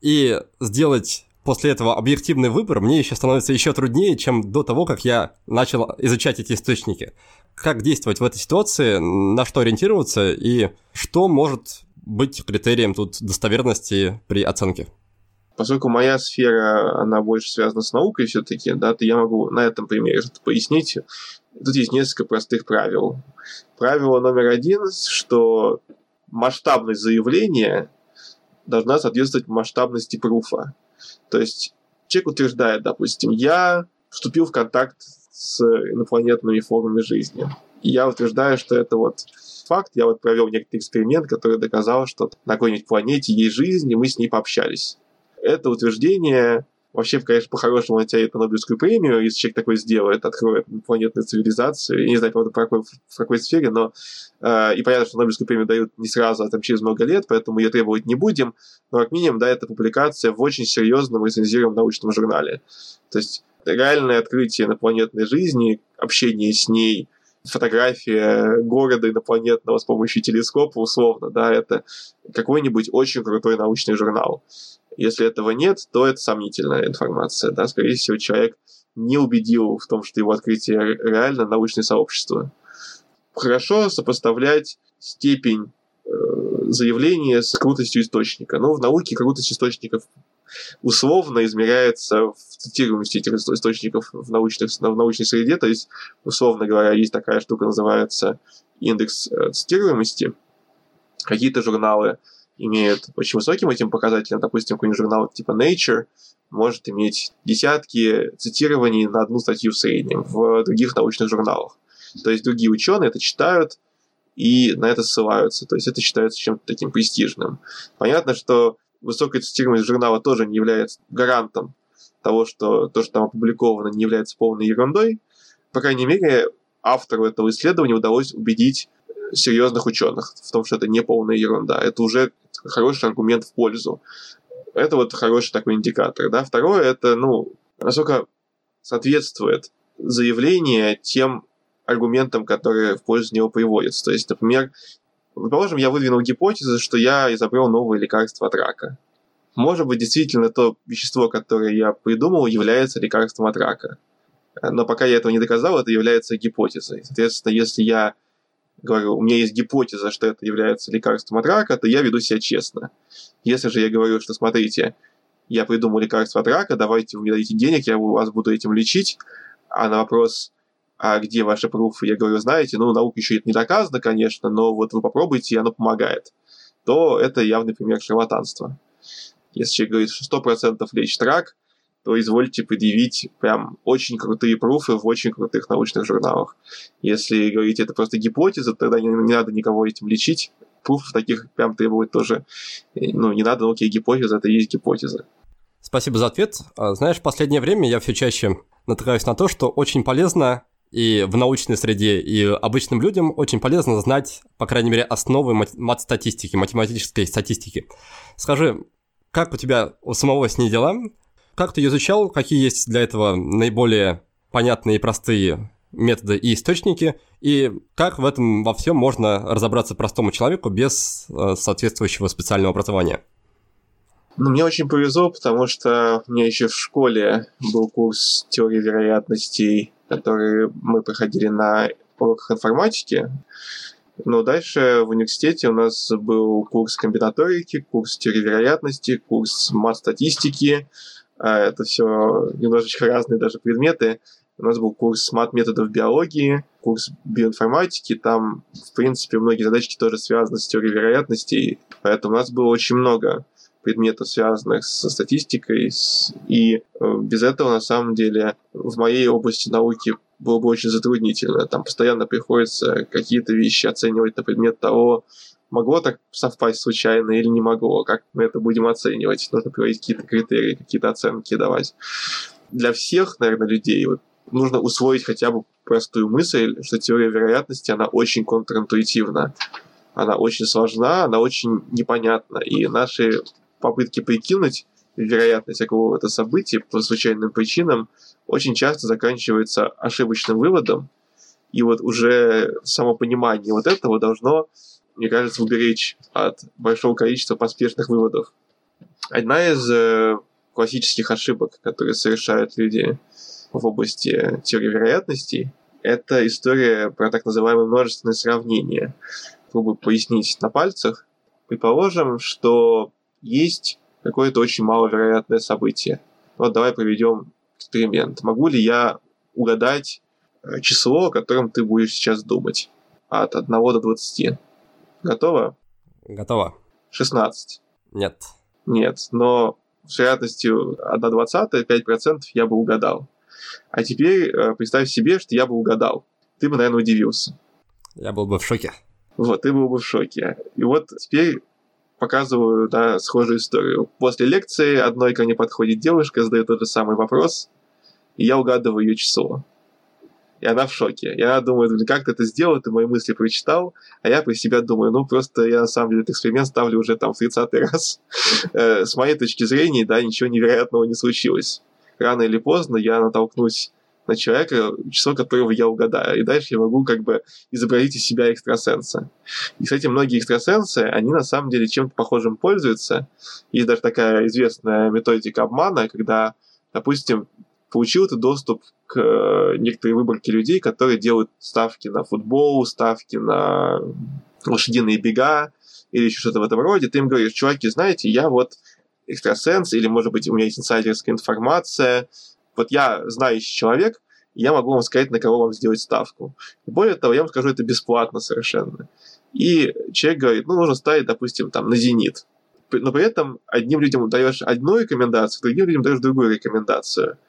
S2: и сделать после этого объективный выбор мне еще становится еще труднее, чем до того, как я начал изучать эти источники. Как действовать в этой ситуации, на что ориентироваться и что может быть критерием тут достоверности при оценке?
S3: Поскольку моя сфера, она больше связана с наукой все-таки, да, то я могу на этом примере пояснить. Тут есть несколько простых правил. Правило номер один, что масштабность заявления должна соответствовать масштабности пруфа. То есть человек утверждает, допустим, я вступил в контакт с инопланетными формами жизни. И я утверждаю, что это вот факт. Я вот провел некоторый эксперимент, который доказал, что на какой-нибудь планете есть жизнь, и мы с ней пообщались. Это утверждение Вообще, конечно, по-хорошему он тянет на Нобелевскую премию, если человек такой сделает, откроет планетную цивилизацию. Я не знаю, правда, какой, в какой сфере, но э, и понятно, что Нобелевскую премию дают не сразу, а там через много лет, поэтому ее требовать не будем. Но как минимум, да, это публикация в очень серьезном рецензируемом научном журнале. То есть реальное открытие инопланетной жизни, общение с ней, фотография города инопланетного с помощью телескопа, условно, да, это какой-нибудь очень крутой научный журнал. Если этого нет, то это сомнительная информация. Да? Скорее всего, человек не убедил в том, что его открытие реально научное сообщество. Хорошо сопоставлять степень э, заявления с крутостью источника. Но в науке крутость источников условно измеряется в цитируемости этих источников в, научных, в научной среде. То есть, условно говоря, есть такая штука, называется индекс э, цитируемости. Какие-то журналы имеют очень высоким этим показателем, допустим, какой-нибудь журнал типа Nature может иметь десятки цитирований на одну статью в среднем в других научных журналах. То есть другие ученые это читают и на это ссылаются. То есть это считается чем-то таким престижным. Понятно, что высокая цитируемость журнала тоже не является гарантом того, что то, что там опубликовано, не является полной ерундой. По крайней мере, автору этого исследования удалось убедить серьезных ученых в том, что это не полная ерунда. Это уже хороший аргумент в пользу. Это вот хороший такой индикатор. Да? Второе, это, ну, насколько соответствует заявление тем аргументам, которые в пользу него приводятся. То есть, например, предположим, я выдвинул гипотезу, что я изобрел новое лекарство от рака. Может быть, действительно то вещество, которое я придумал, является лекарством от рака. Но пока я этого не доказал, это является гипотезой. Соответственно, если я говорю, у меня есть гипотеза, что это является лекарством от рака, то я веду себя честно. Если же я говорю, что смотрите, я придумал лекарство от рака, давайте вы мне дадите денег, я вас буду этим лечить, а на вопрос, а где ваши пруфы, я говорю, знаете, ну, наука еще это не доказано, конечно, но вот вы попробуйте, и оно помогает, то это явный пример шарлатанства. Если человек говорит, что 100% лечит рак, то извольте предъявить прям очень крутые пруфы в очень крутых научных журналах. Если говорить это просто гипотеза, тогда не, не надо никого этим лечить. Пруфов таких прям требует тоже, ну, не надо, ну, окей, гипотеза, это и есть гипотеза.
S2: Спасибо за ответ. А, знаешь, в последнее время я все чаще натыкаюсь на то, что очень полезно и в научной среде, и обычным людям очень полезно знать, по крайней мере, основы мат-статистики, математической статистики. Скажи, как у тебя у самого с ней дела? Как ты изучал? Какие есть для этого наиболее понятные и простые методы и источники? И как в этом во всем можно разобраться простому человеку без э, соответствующего специального образования?
S3: Ну, мне очень повезло, потому что у меня еще в школе был курс теории вероятностей, который мы проходили на уроках информатики. Но дальше в университете у нас был курс комбинаторики, курс теории вероятности, курс мат-статистики, это все немножечко разные даже предметы. У нас был курс мат-методов биологии, курс биоинформатики. Там, в принципе, многие задачки тоже связаны с теорией вероятностей. Поэтому у нас было очень много предметов, связанных со статистикой, и э, без этого, на самом деле, в моей области науки было бы очень затруднительно. Там постоянно приходится какие-то вещи оценивать на предмет того, могло так совпасть случайно или не могло, как мы это будем оценивать. Нужно приводить какие-то критерии, какие-то оценки давать. Для всех, наверное, людей вот, нужно усвоить хотя бы простую мысль, что теория вероятности, она очень контринтуитивна. Она очень сложна, она очень непонятна. И наши попытки прикинуть вероятность какого-то события по случайным причинам очень часто заканчиваются ошибочным выводом. И вот уже само понимание вот этого должно мне кажется, уберечь от большого количества поспешных выводов. Одна из э, классических ошибок, которые совершают люди в области теории вероятностей, это история про так называемое множественное сравнение. Попробую пояснить на пальцах. Предположим, что есть какое-то очень маловероятное событие. Вот давай проведем эксперимент. Могу ли я угадать э, число, о котором ты будешь сейчас думать? От 1 до 20. Готово?
S2: Готово.
S3: 16.
S2: Нет.
S3: Нет, но с вероятностью 1 двадцатая, 5% я бы угадал. А теперь э, представь себе, что я бы угадал. Ты бы, наверное, удивился.
S2: Я был бы в шоке.
S3: Вот, ты был бы в шоке. И вот теперь показываю да, схожую историю. После лекции одной ко мне подходит девушка, задает тот же самый вопрос, и я угадываю ее число и она в шоке. Я думаю, блин, как ты это сделал, ты мои мысли прочитал, а я про себя думаю, ну, просто я на самом деле этот эксперимент ставлю уже там в 30 раз. Э, с моей точки зрения, да, ничего невероятного не случилось. Рано или поздно я натолкнусь на человека, число которого я угадаю. И дальше я могу как бы изобразить из себя экстрасенса. И, кстати, многие экстрасенсы, они на самом деле чем-то похожим пользуются. Есть даже такая известная методика обмана, когда, допустим, получил ты доступ к э, некоторой выборке людей, которые делают ставки на футбол, ставки на лошадиные бега или еще что-то в этом роде. Ты им говоришь, чуваки, знаете, я вот экстрасенс, или, может быть, у меня есть инсайдерская информация, вот я знающий человек, я могу вам сказать, на кого вам сделать ставку. И более того, я вам скажу это бесплатно совершенно. И человек говорит, ну, нужно ставить, допустим, там, на «Зенит». Но при этом одним людям даешь одну рекомендацию, другим людям даешь другую рекомендацию –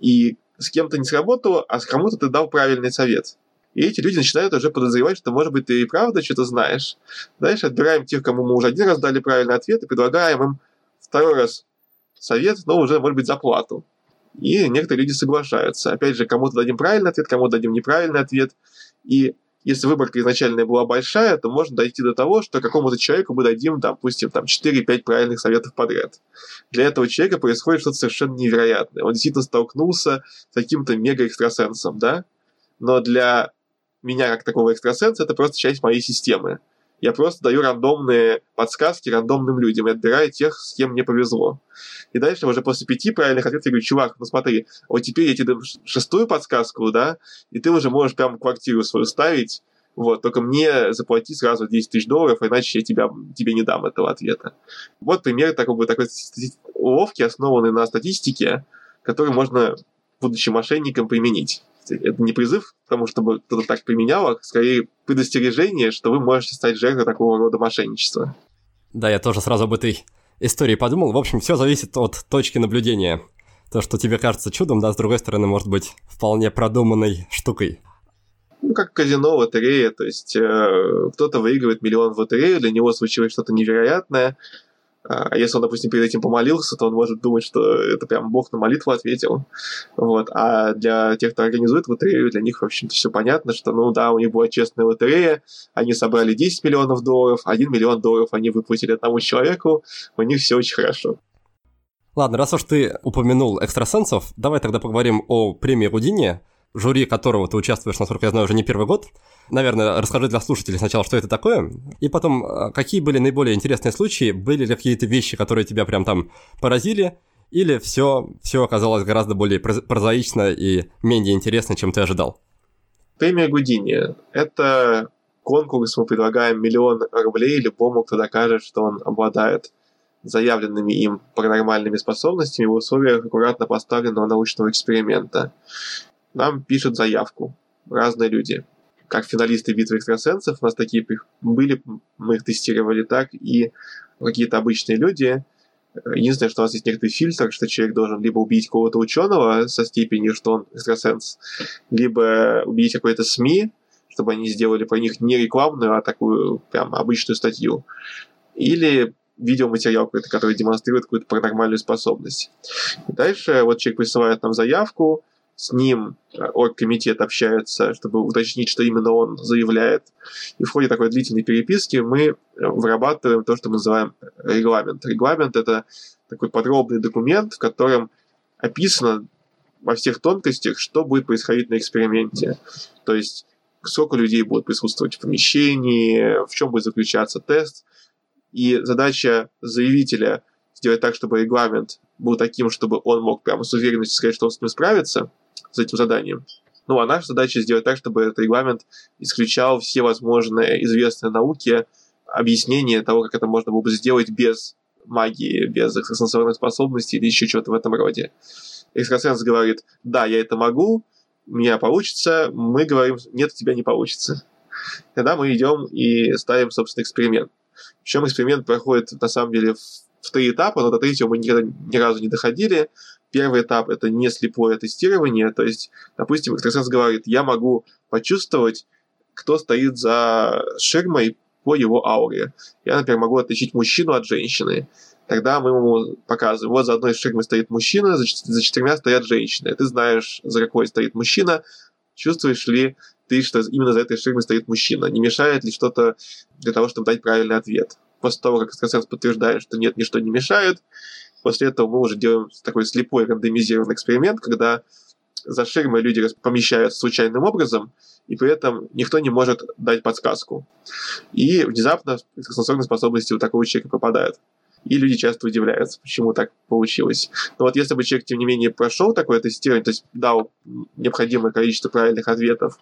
S3: и с кем-то не сработало, а с кому-то ты дал правильный совет. И эти люди начинают уже подозревать, что, может быть, ты и правда что-то знаешь. Дальше отбираем тех, кому мы уже один раз дали правильный ответ, и предлагаем им второй раз совет, но уже, может быть, за плату. И некоторые люди соглашаются. Опять же, кому-то дадим правильный ответ, кому-то дадим неправильный ответ. И если выборка изначальная была большая, то можно дойти до того, что какому-то человеку мы дадим, допустим, там 4-5 правильных советов подряд. Для этого человека происходит что-то совершенно невероятное. Он действительно столкнулся с каким-то мега-экстрасенсом, да? Но для меня, как такого экстрасенса, это просто часть моей системы. Я просто даю рандомные подсказки рандомным людям и отбираю тех, с кем мне повезло. И дальше уже после пяти правильных ответов я говорю, чувак, ну смотри, вот теперь я тебе дам шестую подсказку, да, и ты уже можешь прям квартиру свою ставить, вот, только мне заплати сразу 10 тысяч долларов, иначе я тебя, тебе не дам этого ответа. Вот пример такой, такой уловки, основанный на статистике, который можно, будучи мошенником, применить это не призыв к тому, чтобы кто-то так применял, а скорее предостережение, что вы можете стать жертвой такого рода мошенничества.
S2: Да, я тоже сразу об этой истории подумал. В общем, все зависит от точки наблюдения. То, что тебе кажется чудом, да, с другой стороны, может быть вполне продуманной штукой.
S3: Ну, как казино, лотерея, то есть э, кто-то выигрывает миллион в лотерею, для него случилось что-то невероятное, если он, допустим, перед этим помолился, то он может думать, что это прям Бог на молитву ответил. Вот. А для тех, кто организует лотерею, для них, в общем-то, все понятно, что, ну да, у них была честная лотерея, они собрали 10 миллионов долларов, 1 миллион долларов они выплатили одному человеку, у них все очень хорошо.
S2: Ладно, раз уж ты упомянул экстрасенсов, давай тогда поговорим о премии Рудини, жюри которого ты участвуешь, насколько я знаю, уже не первый год. Наверное, расскажи для слушателей сначала, что это такое, и потом, а, какие были наиболее интересные случаи, были ли какие-то вещи, которые тебя прям там поразили, или все, все оказалось гораздо более прозаично и менее интересно, чем ты ожидал?
S3: Премия Гудини – это конкурс, мы предлагаем миллион рублей любому, кто докажет, что он обладает заявленными им паранормальными способностями в условиях аккуратно поставленного научного эксперимента. Нам пишут заявку разные люди как финалисты битвы экстрасенсов, у нас такие были, мы их тестировали так, и какие-то обычные люди. Единственное, что у нас есть некоторый фильтр, что человек должен либо убить кого-то ученого со степенью, что он экстрасенс, либо убить какой-то СМИ, чтобы они сделали про них не рекламную, а такую прям обычную статью. Или видеоматериал какой-то, который демонстрирует какую-то паранормальную способность. И дальше вот человек присылает нам заявку, с ним э, оргкомитет общается, чтобы уточнить, что именно он заявляет. И в ходе такой длительной переписки мы э, вырабатываем то, что мы называем регламент. Регламент — это такой подробный документ, в котором описано во всех тонкостях, что будет происходить на эксперименте. То есть сколько людей будет присутствовать в помещении, в чем будет заключаться тест. И задача заявителя сделать так, чтобы регламент был таким, чтобы он мог прямо с уверенностью сказать, что он с ним справится, с этим заданием. Ну, а наша задача сделать так, чтобы этот регламент исключал все возможные известные науке объяснения того, как это можно было бы сделать без магии, без экстрасенсорных способностей или еще чего-то в этом роде. Экстрасенс говорит, да, я это могу, у меня получится, мы говорим, нет, у тебя не получится. Тогда мы идем и ставим, собственно, эксперимент. Причем эксперимент проходит, на самом деле, в, в три этапа, но до третьего мы никогда ни разу не доходили. Первый этап — это не слепое тестирование, то есть, допустим, экстрасенс говорит, я могу почувствовать, кто стоит за ширмой по его ауре. Я, например, могу отличить мужчину от женщины. Тогда мы ему показываем, вот за одной ширмой стоит мужчина, за, за четырьмя стоят женщины. Ты знаешь, за какой стоит мужчина, чувствуешь ли ты, что именно за этой ширмой стоит мужчина? Не мешает ли что-то для того, чтобы дать правильный ответ? После того, как экстрасенс подтверждает, что нет, ничто не мешает, После этого мы уже делаем такой слепой рандомизированный эксперимент, когда за ширмой люди помещаются случайным образом, и при этом никто не может дать подсказку. И внезапно экстрасенсорные способности у такого человека пропадают. И люди часто удивляются, почему так получилось. Но вот если бы человек, тем не менее, прошел такое тестирование, то есть дал необходимое количество правильных ответов,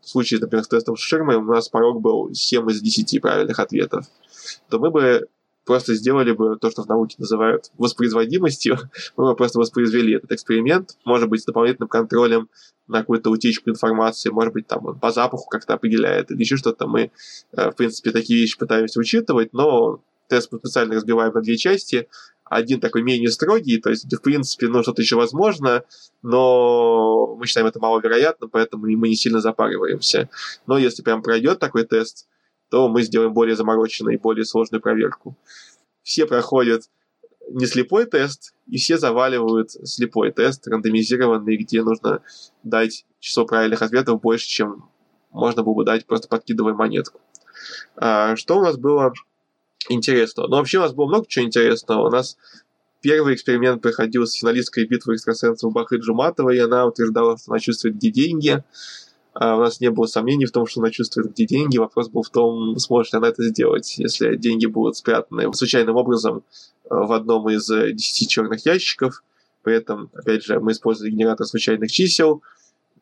S3: в случае, например, с тестом с ширмой у нас порог был 7 из 10 правильных ответов, то мы бы просто сделали бы то, что в науке называют воспроизводимостью, мы бы просто воспроизвели этот эксперимент, может быть, с дополнительным контролем на какую-то утечку информации, может быть, там он по запаху как-то определяет или еще что-то. Мы, э, в принципе, такие вещи пытаемся учитывать, но тест мы специально разбиваем на две части. Один такой менее строгий, то есть, в принципе, ну, что-то еще возможно, но мы считаем это маловероятно, поэтому мы не сильно запариваемся. Но если прям пройдет такой тест, то мы сделаем более замороченную и более сложную проверку. Все проходят не слепой тест, и все заваливают слепой тест, рандомизированный, где нужно дать число правильных ответов больше, чем можно было бы дать, просто подкидывая монетку. А, что у нас было интересного? Ну, вообще у нас было много чего интересного. У нас первый эксперимент проходил с финалисткой битвы экстрасенсов Бахы Джуматовой, и она утверждала, что она чувствует, где деньги. А у нас не было сомнений в том, что она чувствует, где деньги. Вопрос был в том, сможет ли она это сделать, если деньги будут спрятаны случайным образом э, в одном из 10 черных ящиков. При этом, опять же, мы использовали генератор случайных чисел.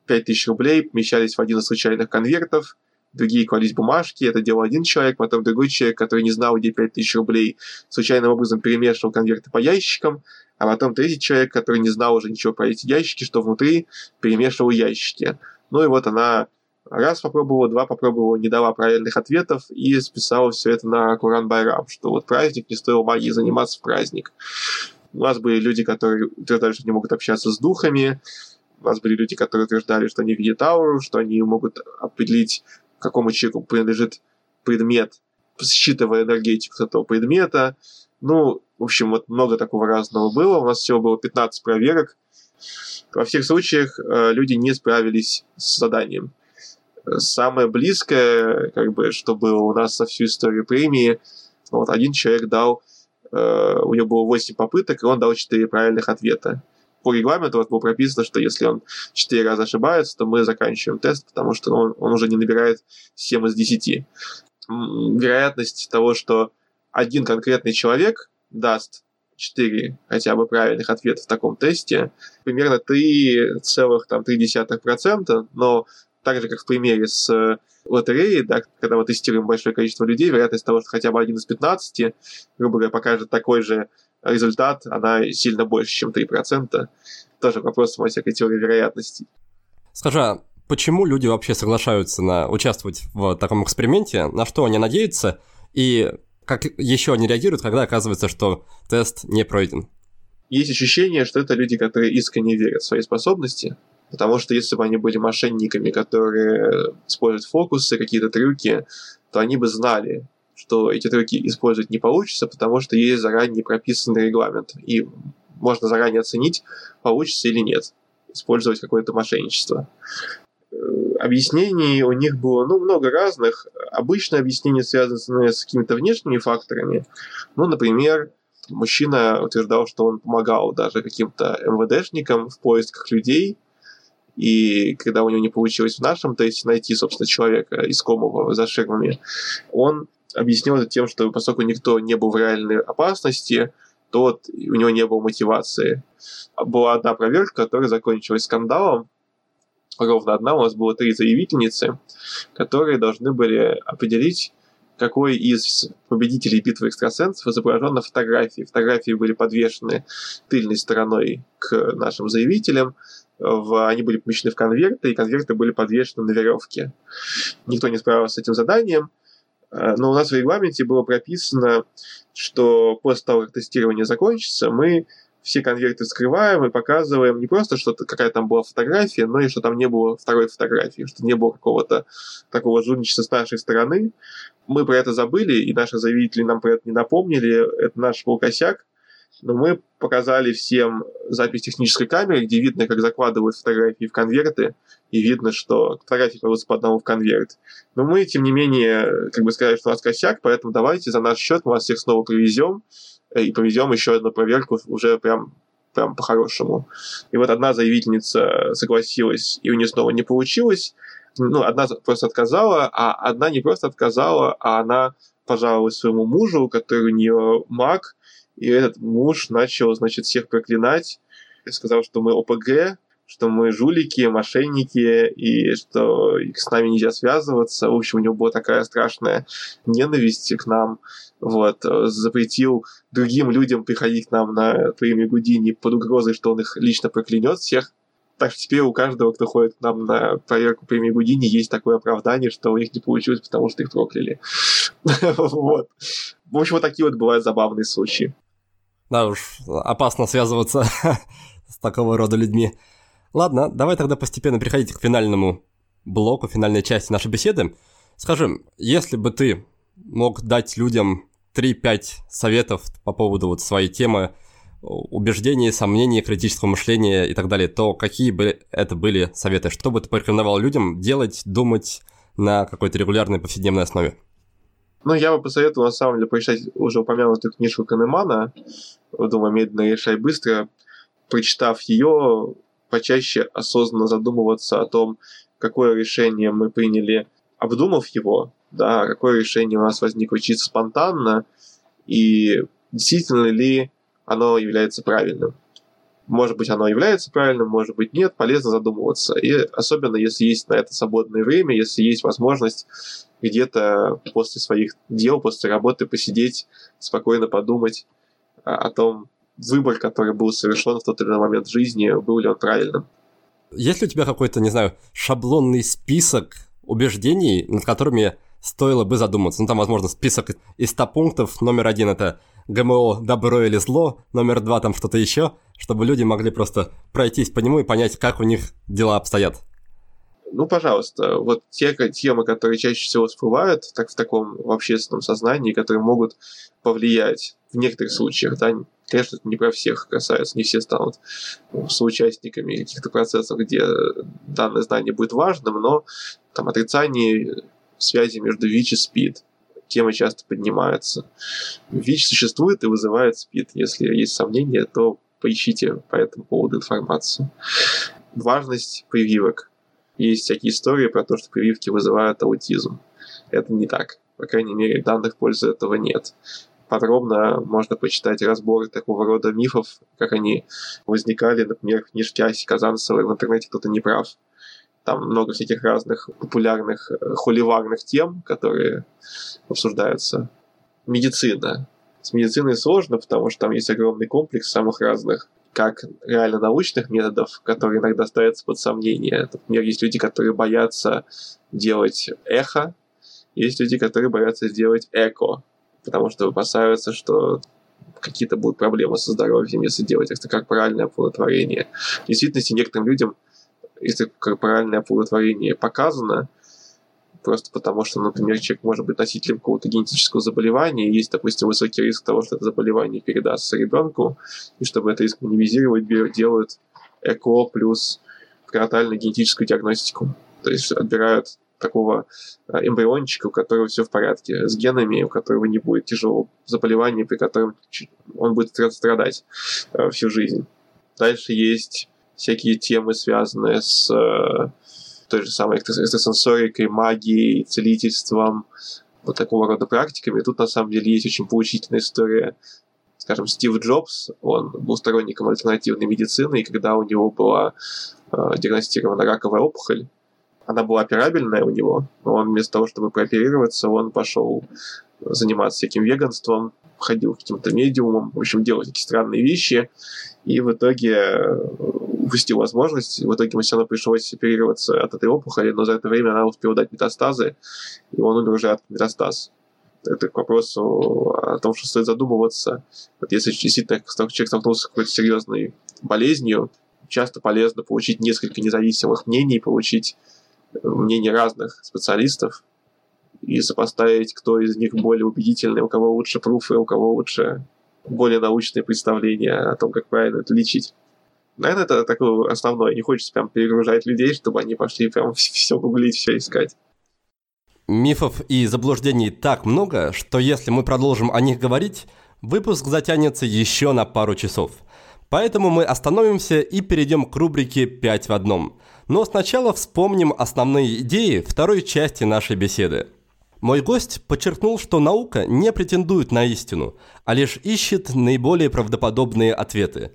S3: 5000 рублей помещались в один из случайных конвертов. Другие клались бумажки, это делал один человек, потом другой человек, который не знал, где 5000 рублей, случайным образом перемешивал конверты по ящикам, а потом третий человек, который не знал уже ничего про эти ящики, что внутри, перемешивал ящики. Ну и вот она раз попробовала, два попробовала, не дала правильных ответов и списала все это на Куран Байрам, что вот праздник, не стоило магии заниматься в праздник. У нас были люди, которые утверждали, что не могут общаться с духами, у нас были люди, которые утверждали, что они видят ауру, что они могут определить, какому человеку принадлежит предмет, считывая энергетику этого предмета. Ну, в общем, вот много такого разного было. У нас всего было 15 проверок. Во всех случаях э, люди не справились с заданием. Самое близкое, как бы, что было у нас за всю историю премии, вот один человек дал, э, у него было 8 попыток, и он дал 4 правильных ответа. По регламенту вот было прописано, что если он 4 раза ошибается, то мы заканчиваем тест, потому что он, он уже не набирает 7 из 10. Вероятность того, что один конкретный человек даст 4 хотя бы правильных ответа в таком тесте, примерно 3,3%, но так же, как в примере с лотереей, да, когда мы тестируем большое количество людей, вероятность того, что хотя бы один из 15, грубо говоря, покажет такой же результат, она сильно больше, чем 3%. Тоже вопрос самой всякой теории вероятностей.
S2: Скажи, а почему люди вообще соглашаются на участвовать в таком эксперименте, на что они надеются, и как еще они реагируют, когда оказывается, что тест не пройден?
S3: Есть ощущение, что это люди, которые искренне верят в свои способности, потому что если бы они были мошенниками, которые используют фокусы, какие-то трюки, то они бы знали, что эти трюки использовать не получится, потому что есть заранее прописанный регламент, и можно заранее оценить, получится или нет использовать какое-то мошенничество. Объяснений у них было ну, много разных. Обычно объяснения связаны с какими-то внешними факторами. Ну, например, мужчина утверждал, что он помогал даже каким-то МВДшникам в поисках людей, и когда у него не получилось в нашем тесте найти, собственно, человека искомого за ширмами, он объяснил это тем, что поскольку никто не был в реальной опасности, то у него не было мотивации. Была одна проверка, которая закончилась скандалом, ровно одна, у нас было три заявительницы, которые должны были определить, какой из победителей битвы экстрасенсов изображен на фотографии. Фотографии были подвешены тыльной стороной к нашим заявителям, в, они были помещены в конверты, и конверты были подвешены на веревке. Никто не справился с этим заданием, э, но у нас в регламенте было прописано, что после того, как тестирование закончится, мы все конверты скрываем и показываем не просто, что какая там была фотография, но и что там не было второй фотографии, что не было какого-то такого жульничества с нашей стороны. Мы про это забыли, и наши заявители нам про это не напомнили. Это наш был косяк. Но мы показали всем запись технической камеры, где видно, как закладывают фотографии в конверты, и видно, что фотографии кладутся по одному в конверт. Но мы, тем не менее, как бы сказали, что у нас косяк, поэтому давайте за наш счет мы вас всех снова привезем, и проведем еще одну проверку уже прям прям по-хорошему. И вот одна заявительница согласилась, и у нее снова не получилось. Ну, одна просто отказала, а одна не просто отказала, а она пожаловалась своему мужу, который у нее маг, и этот муж начал, значит, всех проклинать, и сказал, что мы ОПГ, что мы жулики, мошенники, и что с нами нельзя связываться. В общем, у него была такая страшная ненависть к нам вот, э, запретил другим людям приходить к нам на премию Гудини под угрозой, что он их лично проклянет всех. Так что теперь у каждого, кто ходит к нам на проверку премии Гудини, есть такое оправдание, что у них не получилось, потому что их прокляли. Вот. В общем, вот такие вот бывают забавные случаи.
S2: Да уж, опасно связываться с такого рода людьми. Ладно, давай тогда постепенно переходить к финальному блоку, финальной части нашей беседы. Скажи, если бы ты мог дать людям 3-5 советов по поводу вот своей темы убеждений, сомнений, критического мышления и так далее, то какие бы это были советы? Что бы ты порекомендовал людям делать, думать на какой-то регулярной повседневной основе?
S3: Ну, я бы посоветовал, на самом деле, прочитать уже упомянутую книжку Канемана, думаю, медленно решай быстро. Прочитав ее, почаще осознанно задумываться о том, какое решение мы приняли, обдумав его, да, какое решение у нас возникло чисто спонтанно, и действительно ли оно является правильным. Может быть, оно является правильным, может быть, нет, полезно задумываться. И особенно, если есть на это свободное время, если есть возможность где-то после своих дел, после работы посидеть, спокойно подумать о том, выбор, который был совершен в тот или иной момент жизни, был ли он правильным.
S2: Есть ли у тебя какой-то, не знаю, шаблонный список убеждений, над которыми стоило бы задуматься. Ну, там, возможно, список из 100 пунктов. Номер один – это ГМО «добро или зло», номер два – там что-то еще, чтобы люди могли просто пройтись по нему и понять, как у них дела обстоят.
S3: Ну, пожалуйста, вот те темы, которые чаще всего всплывают так, в таком в общественном сознании, которые могут повлиять в некоторых случаях, да, конечно, это не про всех касается, не все станут соучастниками каких-то процессов, где данное знание будет важным, но там отрицание связи между ВИЧ и СПИД. Тема часто поднимается. ВИЧ существует и вызывает СПИД. Если есть сомнения, то поищите по этому поводу информацию. Важность прививок. Есть всякие истории про то, что прививки вызывают аутизм. Это не так. По крайней мере, данных в пользу этого нет. Подробно можно почитать разборы такого рода мифов, как они возникали, например, в книжке Аси Казанцевой в интернете кто-то не прав там много всяких разных популярных э, холиварных тем, которые обсуждаются. Медицина. С медициной сложно, потому что там есть огромный комплекс самых разных как реально научных методов, которые иногда ставятся под сомнение. Например, есть люди, которые боятся делать эхо, есть люди, которые боятся сделать эко, потому что опасаются, что какие-то будут проблемы со здоровьем, если делать это корпоральное оплодотворение. В действительности, некоторым людям, если корпоральное оплодотворение показано, просто потому что, например, человек может быть носителем какого-то генетического заболевания, есть, допустим, высокий риск того, что это заболевание передастся ребенку, и чтобы этот риск минимизировать, делают ЭКО плюс пренатальную генетическую диагностику. То есть отбирают такого э, эмбриончика, у которого все в порядке с генами, у которого не будет тяжелого заболевания, при котором он будет страдать э, всю жизнь. Дальше есть всякие темы, связанные с э, той же самой экстрасенсорикой, магией, целительством, вот такого рода практиками. Тут на самом деле есть очень поучительная история. Скажем, Стив Джобс, он был сторонником альтернативной медицины, и когда у него была э, диагностирована раковая опухоль, она была операбельная у него, но он вместо того, чтобы прооперироваться, он пошел заниматься всяким веганством, ходил каким-то медиумам, в общем, делал такие странные вещи, и в итоге э, упустил возможность. В итоге равно пришлось оперироваться от этой опухоли, но за это время она успела дать метастазы, и он умер уже от метастаз. Это к вопросу о том, что стоит задумываться. Вот если действительно человек столкнулся с какой-то серьезной болезнью, часто полезно получить несколько независимых мнений, получить мнения разных специалистов и сопоставить, кто из них более убедительный, у кого лучше пруфы, у кого лучше более научные представления о том, как правильно это лечить. Наверное, это такое основное. Не хочется прям перегружать людей, чтобы они пошли прям все гуглить, все искать.
S2: Мифов и заблуждений так много, что если мы продолжим о них говорить, выпуск затянется еще на пару часов. Поэтому мы остановимся и перейдем к рубрике «5 в одном», но сначала вспомним основные идеи второй части нашей беседы. Мой гость подчеркнул, что наука не претендует на истину, а лишь ищет наиболее правдоподобные ответы.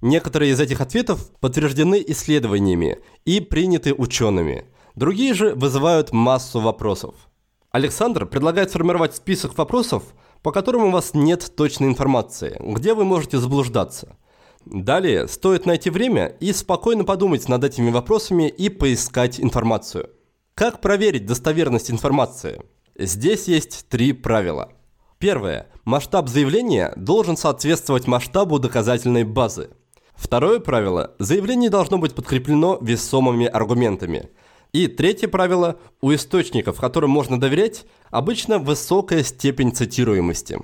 S2: Некоторые из этих ответов подтверждены исследованиями и приняты учеными. Другие же вызывают массу вопросов. Александр предлагает сформировать список вопросов, по которым у вас нет точной информации, где вы можете заблуждаться – Далее стоит найти время и спокойно подумать над этими вопросами и поискать информацию. Как проверить достоверность информации? Здесь есть три правила. Первое. Масштаб заявления должен соответствовать масштабу доказательной базы. Второе правило. Заявление должно быть подкреплено весомыми аргументами. И третье правило. У источников, которым можно доверять, обычно высокая степень цитируемости.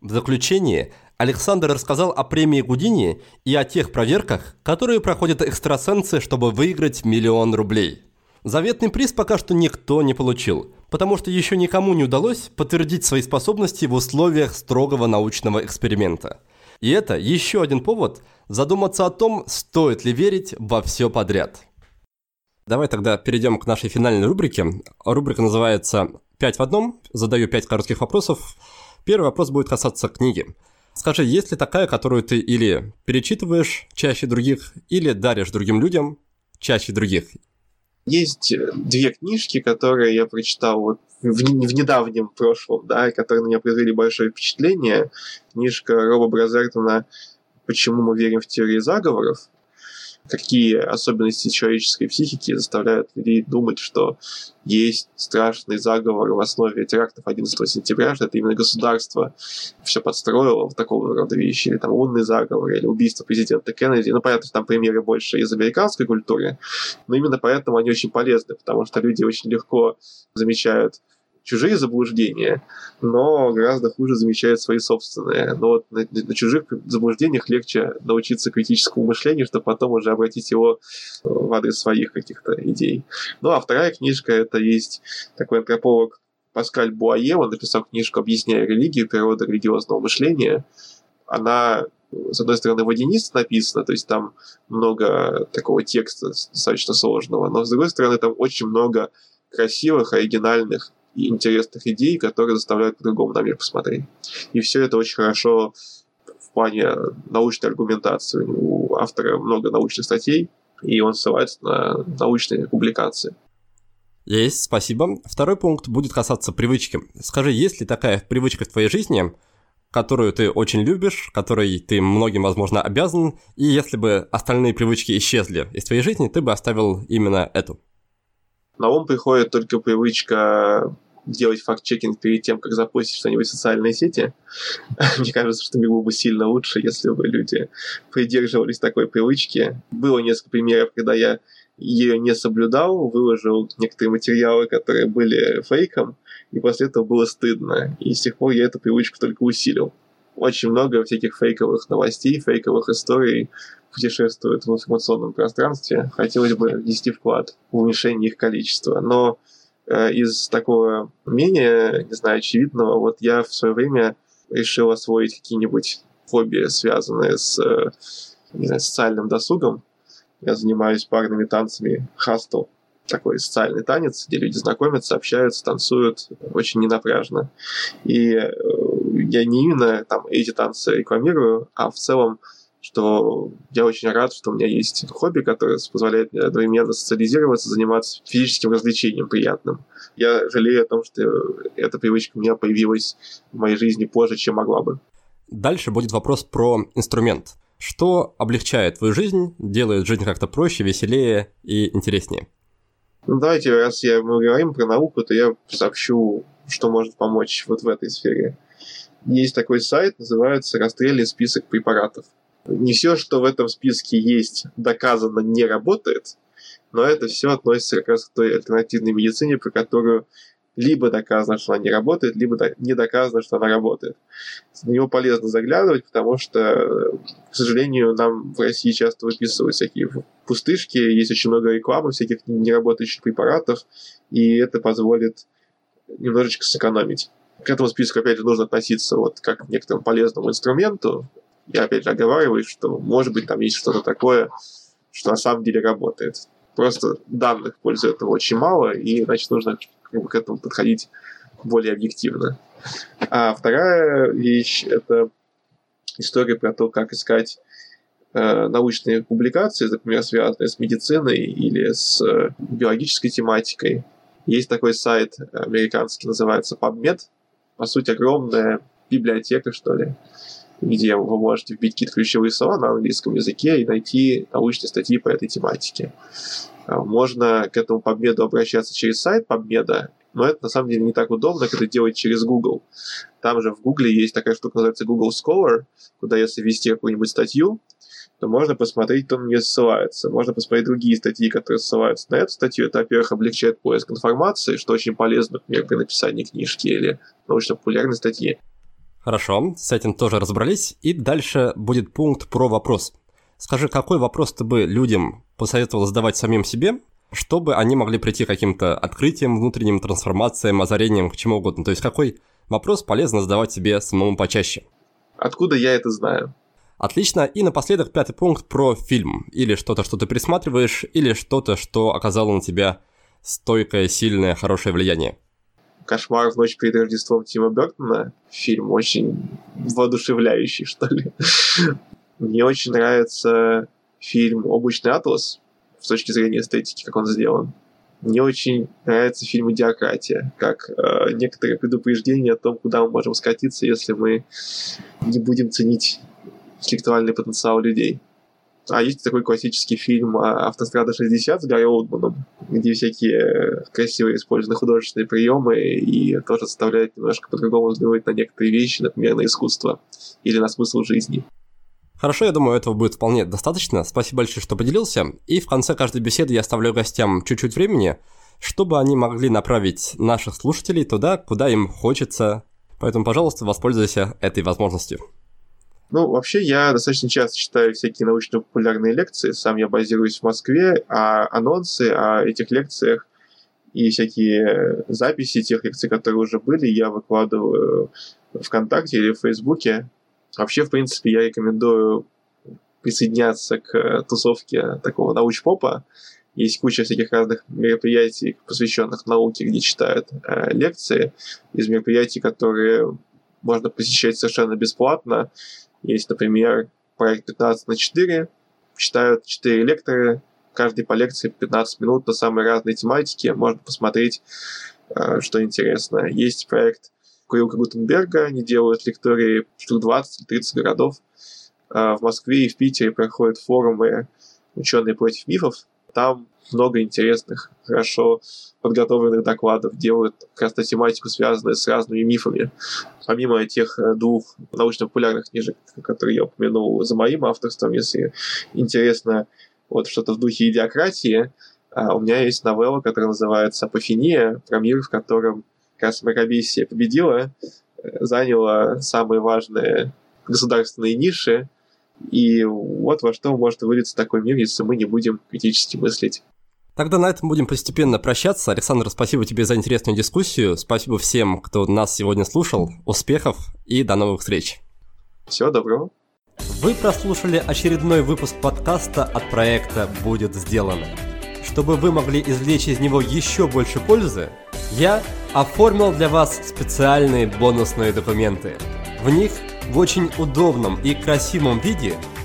S2: В заключение Александр рассказал о премии Гудини и о тех проверках, которые проходят экстрасенсы, чтобы выиграть миллион рублей. Заветный приз пока что никто не получил, потому что еще никому не удалось подтвердить свои способности в условиях строгого научного эксперимента. И это еще один повод задуматься о том, стоит ли верить во все подряд. Давай тогда перейдем к нашей финальной рубрике. Рубрика называется «Пять в одном». Задаю пять коротких вопросов. Первый вопрос будет касаться книги. Скажи, есть ли такая, которую ты или перечитываешь чаще других, или даришь другим людям чаще других?
S3: Есть э, две книжки, которые я прочитал вот в, в недавнем прошлом, да, которые на меня произвели большое впечатление. Книжка Роба Бразертона «Почему мы верим в теории заговоров», какие особенности человеческой психики заставляют людей думать, что есть страшный заговор в основе терактов 11 сентября, что это именно государство все подстроило в такого рода вещи, или там лунный заговор, или убийство президента Кеннеди. Ну, понятно, что там примеры больше из американской культуры, но именно поэтому они очень полезны, потому что люди очень легко замечают чужие заблуждения, но гораздо хуже замечают свои собственные. Но вот на, на чужих заблуждениях легче научиться критическому мышлению, чтобы потом уже обратить его в адрес своих каких-то идей. Ну а вторая книжка, это есть такой антрополог Паскаль Буае, он написал книжку «Объясняя религию, природа религиозного мышления». Она с одной стороны, водянисто написано, то есть там много такого текста достаточно сложного, но с другой стороны, там очень много красивых, оригинальных интересных идей, которые заставляют по-другому на мир посмотреть. И все это очень хорошо в плане научной аргументации. У автора много научных статей, и он ссылается на научные публикации.
S2: Есть, спасибо. Второй пункт будет касаться привычки. Скажи, есть ли такая привычка в твоей жизни, которую ты очень любишь, которой ты многим, возможно, обязан, и если бы остальные привычки исчезли из твоей жизни, ты бы оставил именно эту?
S3: На ум приходит только привычка делать факт-чекинг перед тем, как запустить что-нибудь в социальные сети. Мне кажется, что было бы сильно лучше, если бы люди придерживались такой привычки. Было несколько примеров, когда я ее не соблюдал, выложил некоторые материалы, которые были фейком, и после этого было стыдно. И с тех пор я эту привычку только усилил. Очень много всяких фейковых новостей, фейковых историй путешествует в информационном пространстве. Хотелось бы внести вклад в уменьшение их количества. Но э, из такого менее, не знаю, очевидного, вот я в свое время решил освоить какие-нибудь хобби, связанные с э, не знаю, социальным досугом. Я занимаюсь парными танцами хастл такой социальный танец, где люди знакомятся, общаются, танцуют очень ненапряжно. И э, я не именно там эти танцы рекламирую, а в целом что я очень рад, что у меня есть хобби, которое позволяет мне одновременно социализироваться, заниматься физическим развлечением приятным. Я жалею о том, что эта привычка у меня появилась в моей жизни позже, чем могла бы.
S2: Дальше будет вопрос про инструмент. Что облегчает твою жизнь, делает жизнь как-то проще, веселее и интереснее?
S3: Ну, давайте, раз я, мы говорим про науку, то я сообщу, что может помочь вот в этой сфере. Есть такой сайт, называется «Расстрельный список препаратов». Не все, что в этом списке есть, доказано не работает, но это все относится как раз к той альтернативной медицине, про которую либо доказано, что она не работает, либо не доказано, что она работает. На него полезно заглядывать, потому что, к сожалению, нам в России часто выписывают всякие пустышки, есть очень много рекламы всяких неработающих препаратов, и это позволит немножечко сэкономить. К этому списку, опять же, нужно относиться вот как к некоторому полезному инструменту. Я, опять же, оговариваю, что, может быть, там есть что-то такое, что на самом деле работает. Просто данных в этого очень мало, и, значит, нужно к этому подходить более объективно. А вторая вещь — это история про то, как искать э, научные публикации, например, связанные с медициной или с э, биологической тематикой. Есть такой сайт американский, называется PubMed. По сути, огромная библиотека, что ли, где вы можете вбить какие-то ключевые слова на английском языке и найти научные статьи по этой тематике. А, можно к этому PubMed обращаться через сайт PubMed, но это на самом деле не так удобно, как это делать через Google. Там же в Google есть такая штука, называется Google Scholar, куда если ввести какую-нибудь статью, то можно посмотреть, кто на нее ссылается. Можно посмотреть другие статьи, которые ссылаются на эту статью. Это, во-первых, облегчает поиск информации, что очень полезно, например, при написании книжки или научно-популярной статьи.
S2: Хорошо, с этим тоже разобрались. И дальше будет пункт про вопрос. Скажи, какой вопрос ты бы людям посоветовал задавать самим себе, чтобы они могли прийти к каким-то открытиям, внутренним трансформациям, озарениям, к чему угодно? То есть какой вопрос полезно задавать себе самому почаще?
S3: Откуда я это знаю?
S2: Отлично. И напоследок пятый пункт про фильм. Или что-то, что ты присматриваешь, или что-то, что оказало на тебя стойкое, сильное, хорошее влияние.
S3: «Кошмар в ночь перед Рождеством» Тима Бертона. Фильм очень воодушевляющий, что ли. Мне очень нравится фильм «Облачный атлас» с точки зрения эстетики, как он сделан. Мне очень нравится фильм «Идиократия», как э, некоторые предупреждения о том, куда мы можем скатиться, если мы не будем ценить интеллектуальный потенциал людей. А есть такой классический фильм «Автострада 60» с Гарри Олдманом, где всякие красивые использованы художественные приемы и тоже заставляет немножко по-другому взглянуть на некоторые вещи, например, на искусство или на смысл жизни.
S2: Хорошо, я думаю, этого будет вполне достаточно. Спасибо большое, что поделился. И в конце каждой беседы я оставляю гостям чуть-чуть времени, чтобы они могли направить наших слушателей туда, куда им хочется. Поэтому, пожалуйста, воспользуйся этой возможностью.
S3: Ну, вообще, я достаточно часто читаю всякие научно-популярные лекции. Сам я базируюсь в Москве, а анонсы о этих лекциях и всякие записи тех лекций, которые уже были, я выкладываю ВКонтакте или в Фейсбуке. Вообще, в принципе, я рекомендую присоединяться к тусовке такого научпопа. Есть куча всяких разных мероприятий, посвященных науке, где читают э, лекции. Из мероприятий, которые можно посещать совершенно бесплатно. Есть, например, проект 15 на 4. Читают 4 лектора, каждый по лекции 15 минут на самые разные тематики. Можно посмотреть, э, что интересно. Есть проект Курилка Гутенберга, они делают лектории штук 20-30 городов. А в Москве и в Питере проходят форумы «Ученые против мифов». Там много интересных, хорошо подготовленных докладов, делают как раз тематику, связанную с разными мифами. Помимо тех э, двух научно-популярных книжек, которые я упомянул за моим авторством, если интересно вот что-то в духе идиократии, а, у меня есть новелла, которая называется «Апофения», про мир, в котором как раз Мракобесия победила, э, заняла самые важные государственные ниши, и вот во что может вылиться такой мир, если мы не будем критически мыслить.
S2: Тогда на этом будем постепенно прощаться. Александр, спасибо тебе за интересную дискуссию. Спасибо всем, кто нас сегодня слушал. Успехов и до новых встреч.
S3: Всего доброго.
S2: Вы прослушали очередной выпуск подкаста от проекта «Будет сделано». Чтобы вы могли извлечь из него еще больше пользы, я оформил для вас специальные бонусные документы. В них в очень удобном и красивом виде